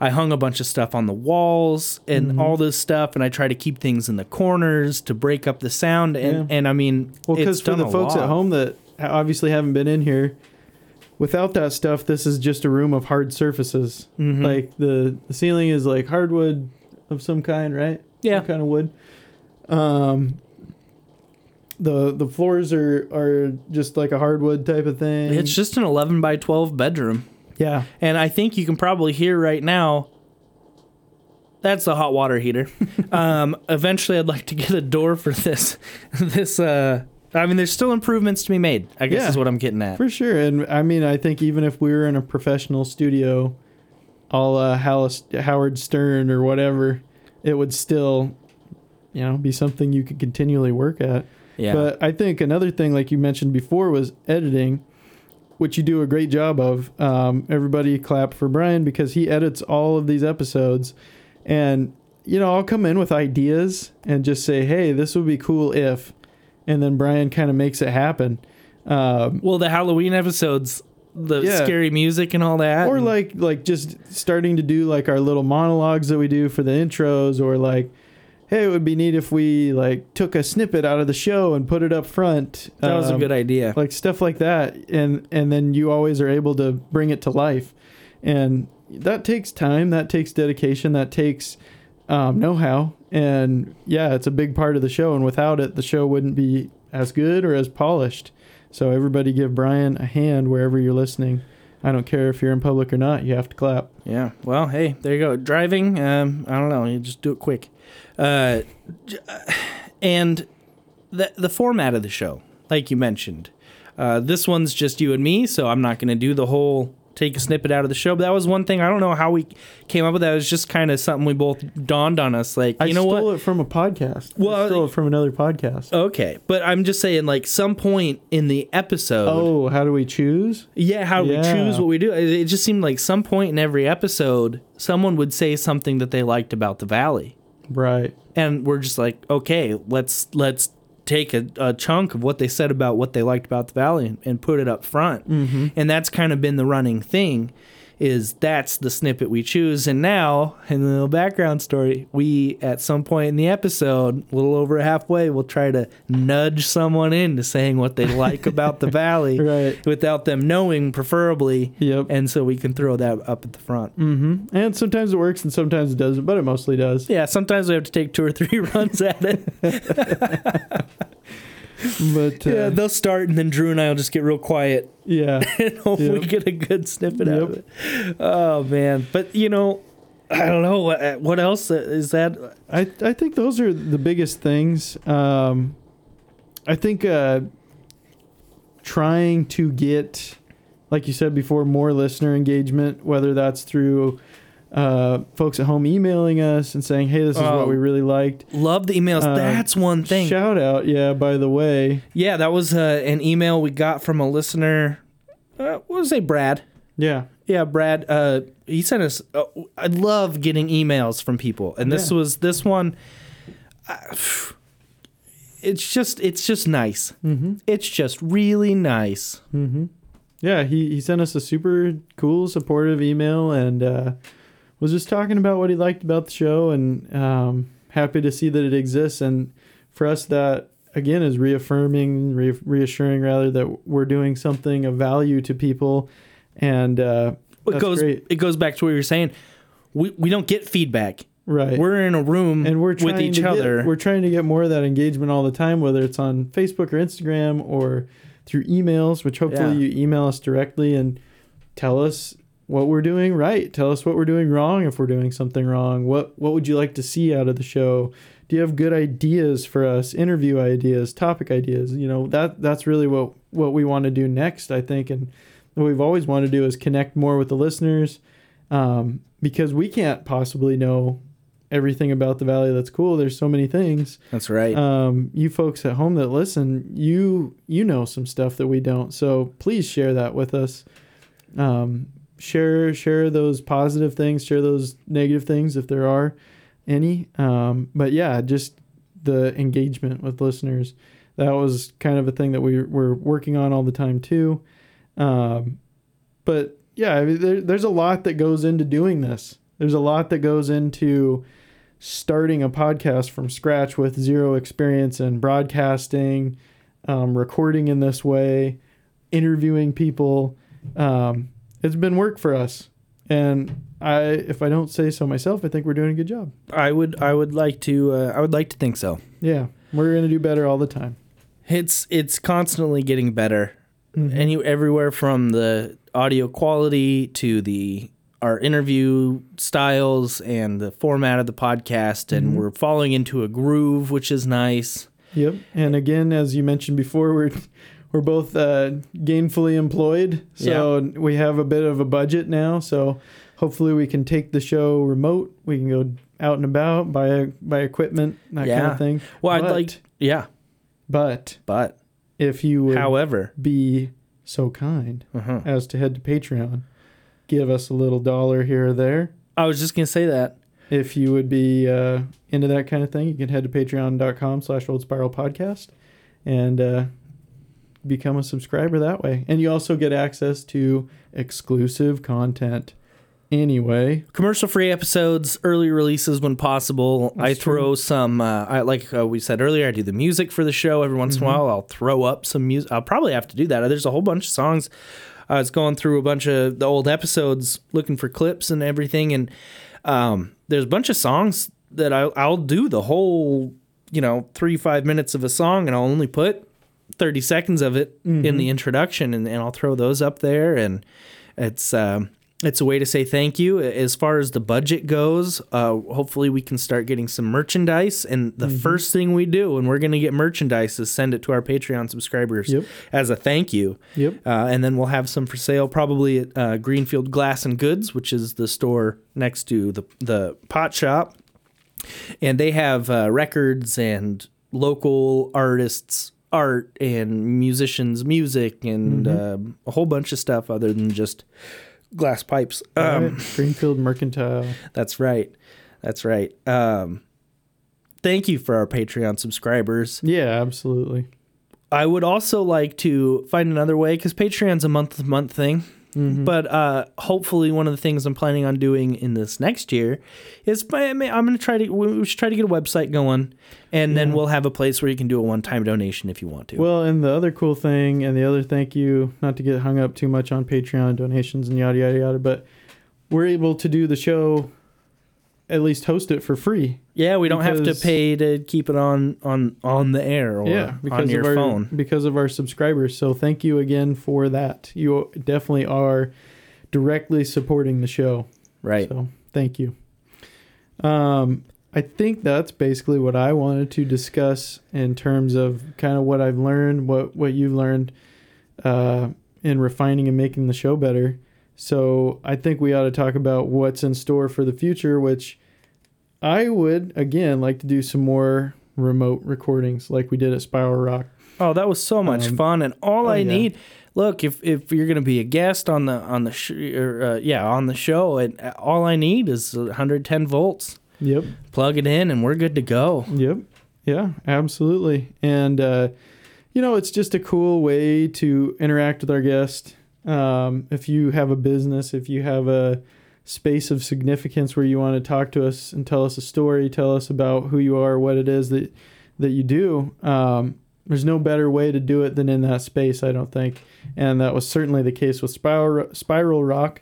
I hung a bunch of stuff on the walls and Mhm. all this stuff, and I try to keep things in the corners to break up the sound. And Yeah. and I mean, Well, because for the folks lot. at home that obviously haven't been in here, without that stuff, this is just a room of hard surfaces. Mhm. Like the, the ceiling is like hardwood of some kind, right? Yeah. Some kind of wood. Um, the the floors are are just like a hardwood type of thing. It's just an 11 by 12 bedroom. Yeah. And I think you can probably hear right now that's the hot water heater. um, eventually I'd like to get a door for this this uh I mean there's still improvements to be made. I guess Yeah. is what I'm getting at. For sure. And I mean, I think even if we were in a professional studio, all uh, Howard Stern or whatever, it would still, you know, be something you could continually work at. Yeah. But I think another thing, like you mentioned before, was editing, which you do a great job of. Um, everybody clap for Brian because he edits all of these episodes. And, you know, I'll come in with ideas and just say, hey, this would be cool if. And then Brian kind of makes it happen. Um, well, the Halloween episodes, the Yeah. scary music and all that. or like like just starting to do like our little monologues that we do for the intros or like hey it would be neat if we like took a snippet out of the show and put it up front That was a Um, good idea. like stuff like that and and then you always are able to bring it to life and that takes time that takes dedication that takes um, know-how and yeah it's a big part of the show and without it the show wouldn't be as good or as polished so everybody give brian a hand wherever you're listening i don't care if you're in public or not you have to clap Yeah. Well, hey, there you go. Driving. Um, I don't know. You just do it quick. Uh, and the the format of the show, like you mentioned, uh, this one's just you and me, so I'm not going to do the whole take a snippet out of the show. But that was one thing. I don't know how we came up with that. It was just kind of something we both dawned on us. Like, i know stole what? it from a podcast Well, i stole it from another podcast Okay, but I'm just saying, like, some point in the episode. oh how do we choose Yeah, how Yeah. we choose what we do. It just seemed like some point in every episode, someone would say something that they liked about the valley, right and we're just like, okay, let's let's take a, a chunk of what they said about what they liked about the valley and, and put it up front. Mhm. And that's kind of been the running thing. Is that's the snippet we choose, and now in the little background story, we at some point in the episode, a little over halfway, we'll try to nudge someone into saying what they like about the valley, right? Without them knowing, preferably. Yep. And so we can throw that up at the front. mm-hmm and sometimes it works and sometimes it doesn't but it mostly does Yeah, sometimes we have to take two or three runs at it. but uh, yeah, they'll start, and then Drew and I will just get real quiet. yeah and hope we Yep. get a good snippet out of it. Oh man, but you know, I don't know what what else is that. I I think those are the biggest things. Um, I think uh, trying to get, like you said before, more listener engagement, whether that's through uh, folks at home emailing us and saying, "Hey, this is Oh, what we really liked." Love the emails. Uh, That's one thing. Shout out, yeah. By the way, Yeah, that was uh, an email we got from a listener. Uh, what was it, Brad? yeah, Yeah, Brad. Uh, he sent us. Uh, I love getting emails from people, and this Yeah. was this one. uh, it's just it's just nice. mm-hmm. It's just really nice. Mm-hmm. Yeah, he, he sent us a super cool, supportive email and uh, was just talking about what he liked about the show and um, happy to see that it exists. And for us, that again is reaffirming, re- reassuring rather that we're doing something of value to people. And uh, It goes great. it goes back to what you were saying. We we don't get feedback. Right. We're in a room and we're with trying each to get- other. we're trying to get more of that engagement all the time, whether it's on Facebook or Instagram or through emails, which hopefully Yeah. you email us directly and tell us what we're doing right. Tell us what we're doing wrong if we're doing something wrong. What what would you like to see out of the show? Do you have good ideas for us? Interview ideas, topic ideas. You know, that that's really what what we want to do next, I think, and what we've always wanted to do is connect more with the listeners. Um, because we can't possibly know everything about the valley that's cool. There's so many things. That's right. Um, you folks at home that listen, you you know some stuff that we don't. So please share that with us. Um, share share those positive things, share those negative things if there are any. Um, but yeah, just the engagement with listeners. That was kind of a thing that we were working on all the time too. Um, but yeah, I mean, there, there's a lot that goes into doing this. There's a lot that goes into starting a podcast from scratch with zero experience in broadcasting, um, recording in this way, interviewing people. Um, it's been work for us, and I, if I don't say so myself, I think we're doing a good job. I would I would like to uh, I would like to think so. Yeah, we're gonna do better all the time. It's it's constantly getting better. Mhm. Any everywhere from the audio quality to the our interview styles and the format of the podcast and Mhm. we're falling into a groove which is nice. Yep. And again, as you mentioned before, we're we're both uh, gainfully employed, so we have a bit of a budget now. So hopefully, we can take the show remote. We can go out and about, buy buy equipment, that kind of thing. Well, I'd like yeah. But but if you would, However. be so kind Uh-huh. as to head to Patreon, give us a little dollar here or there. I was just gonna say that. If you would be uh, into that kind of thing, you can head to patreon.com slash old spiral podcast and uh, become a subscriber that way. And you also get access to exclusive content. Anyway, commercial free episodes, early releases when possible. I throw true. some, uh, I like uh, we said earlier. I do the music for the show every once in a Mhm. while. I'll throw up some music. I'll probably have to do that. There's a whole bunch of songs. I was going through a bunch of the old episodes, looking for clips and everything, and um, there's a bunch of songs that I, I'll do the whole, you know, three five minutes of a song, and I'll only put thirty seconds of it in Mhm. the introduction, and, and I'll throw those up there, and it's um, it's a way to say thank you. As far as the budget goes, uh, hopefully we can start getting some merchandise. And the Mhm. first thing we do when we're going to get merchandise is send it to our Patreon subscribers Yep. as a thank you. Yep. Uh, and then we'll have some for sale probably at uh, Greenfield Glass and Goods, which is the store next to the the pot shop. And they have uh, records and local artists art and musicians music and Mhm. um, a whole bunch of stuff other than just glass pipes. Right. Um, Greenfield Mercantile. that's right. That's right. Um, thank you for our Patreon subscribers. Yeah, absolutely. I would also like to find another way because Patreon's a month to month thing. Mhm. But uh, hopefully, one of the things I'm planning on doing in this next year is I I'm going to try to we should try to get a website going, and then we'll have a place where you can do a one time donation if you want to. Well, and the other cool thing, and the other thank you, not to get hung up too much on Patreon donations and yada yada yada, but we're able to do the show, at least host it for free. yeah, we don't have to because- pay to keep it on on on the air or yeah, because on your of our phone. because of our subscribers. So thank you again for that. You definitely are directly supporting the show. Right. So thank you. Um, I think that's basically what I wanted to discuss in terms of kind of what I've learned, what what you've learned, uh, in refining and making the show better. So I think we ought to talk about what's in store for the future, which I would again like to do some more remote recordings like we did at Spiral Rock. Oh, that was so much Um, fun, and all oh, I yeah. need. Look, if if you're gonna be a guest on the on the sh- or, uh, yeah on the show, and uh, all I need is 110 volts. Yep. Plug it in, and we're good to go. Yep. Yeah, absolutely. And uh, you know, it's just a cool way to interact with our guest. Um, if you have a business, if you have a space of significance where you want to talk to us and tell us a story, tell us about who you are, what it is that that you do. Um, there's no better way to do it than in that space, I don't think. And that was certainly the case with Spiral, Spiral Rock.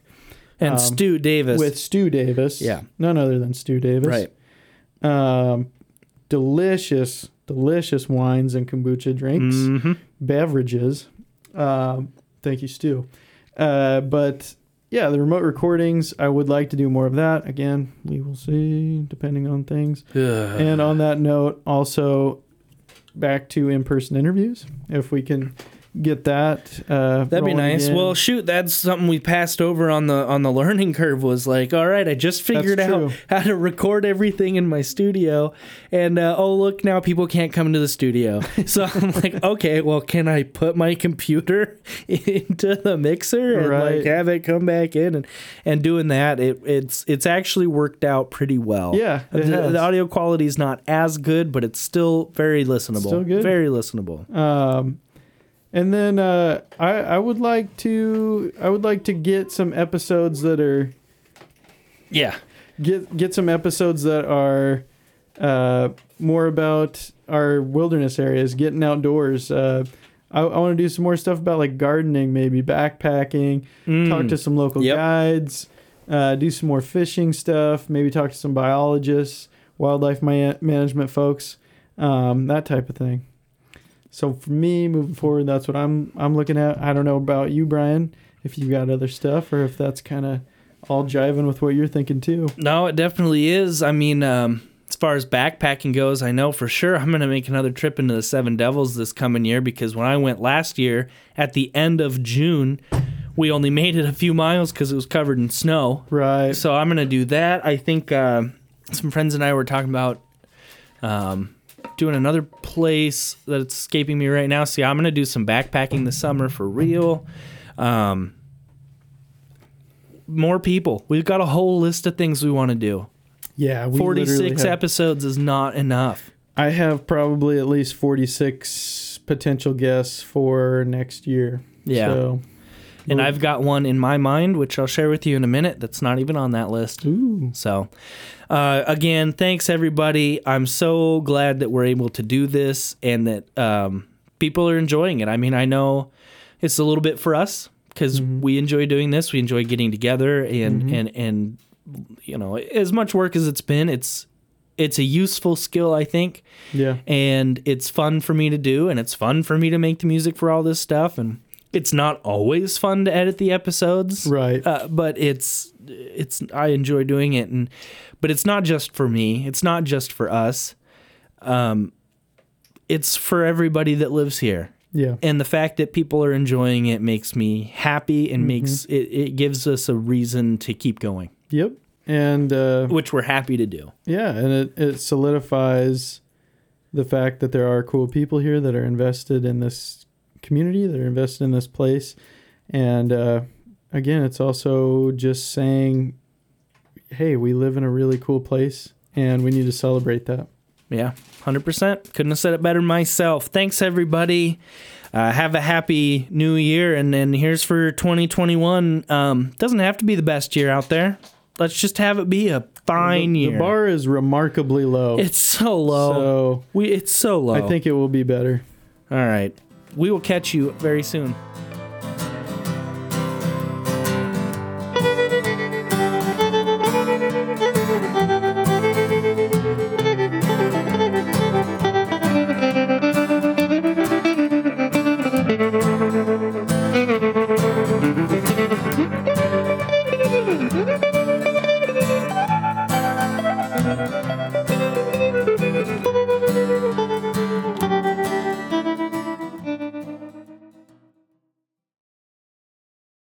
And Stu Davis. With Stu Davis. Yeah. None other than Stu Davis. Right. Um, delicious, delicious wines and kombucha drinks, Mhm. beverages. Um, thank you, Stu. Uh, but yeah, the remote recordings, I would like to do more of that. Again, we will see, depending on things. and on that note, also back to in person interviews. If we can get that. Uh, That'd be nice. again. Well, shoot, that's something we passed over on the on the learning curve. Was like, all right, I just figured out true. how to record everything in my studio, and uh, oh look, now people can't come into the studio. So I'm like, okay, well, can I put my computer into the mixer and Right. like have it come back in and and doing that? It it's it's actually worked out pretty well. Yeah, it the, the audio quality is not as good, but it's still very listenable. Still good. Very listenable. Um, and then uh, I I would like to I would like to get some episodes that are yeah get get some episodes that are uh, more about our wilderness areas, getting outdoors. Uh, I, I want to do some more stuff about like gardening, maybe backpacking. Mm. Talk to some local Yep. guides. Uh, do some more fishing stuff. Maybe talk to some biologists, wildlife ma- management folks, um, that type of thing. So for me, moving forward, that's what I'm I'm looking at. I don't know about you, Brian, if you got other stuff or if that's kind of all jiving with what you're thinking too. No, it definitely is. I mean, um, as far as backpacking goes, I know for sure I'm going to make another trip into the Seven Devils this coming year because when I went last year at the end of June, we only made it a few miles because it was covered in snow. Right. So I'm going to do that. I think uh, some friends and I were talking about um, doing another place that's escaping me right now. See, I'm going to do some backpacking this summer for real. Um, more people. We've got a whole list of things we want to do. Yeah, 46 have- episodes is not enough. I have probably at least 46 potential guests for next year. Yeah. So, And I've got one in my mind, which I'll share with you in a minute. That's not even on that list. Ooh. So, uh, again, thanks everybody. I'm so glad that we're able to do this and that um, people are enjoying it. I mean, I know it's a little bit for us because we enjoy doing this. We enjoy getting together and Mhm. and and you know, as much work as it's been, it's it's a useful skill, I think yeah. and it's fun for me to do and it's fun for me to make the music for all this stuff and it's not always fun to edit the episodes right uh, but it's it's i enjoy doing it and but it's not just for me it's not just for us um it's for everybody that lives here Yeah. and the fact that people are enjoying it makes me happy and Mhm. makes it, it gives us a reason to keep going Yep. And uh, which we're happy to do yeah, and it, it solidifies the fact that there are cool people here that are invested in this community, that are invested in this place. And uh, again, it's also just saying, hey, we live in a really cool place and we need to celebrate that. Yeah, 100%. Couldn't have said it better myself. Thanks, everybody. Uh, have a happy new year. And then here's for 2021. Um, doesn't have to be the best year out there. Let's just have it be a fine the, year. The bar is remarkably low. It's so low. So we it's so low. I think it will be better. All right. We will catch you very soon.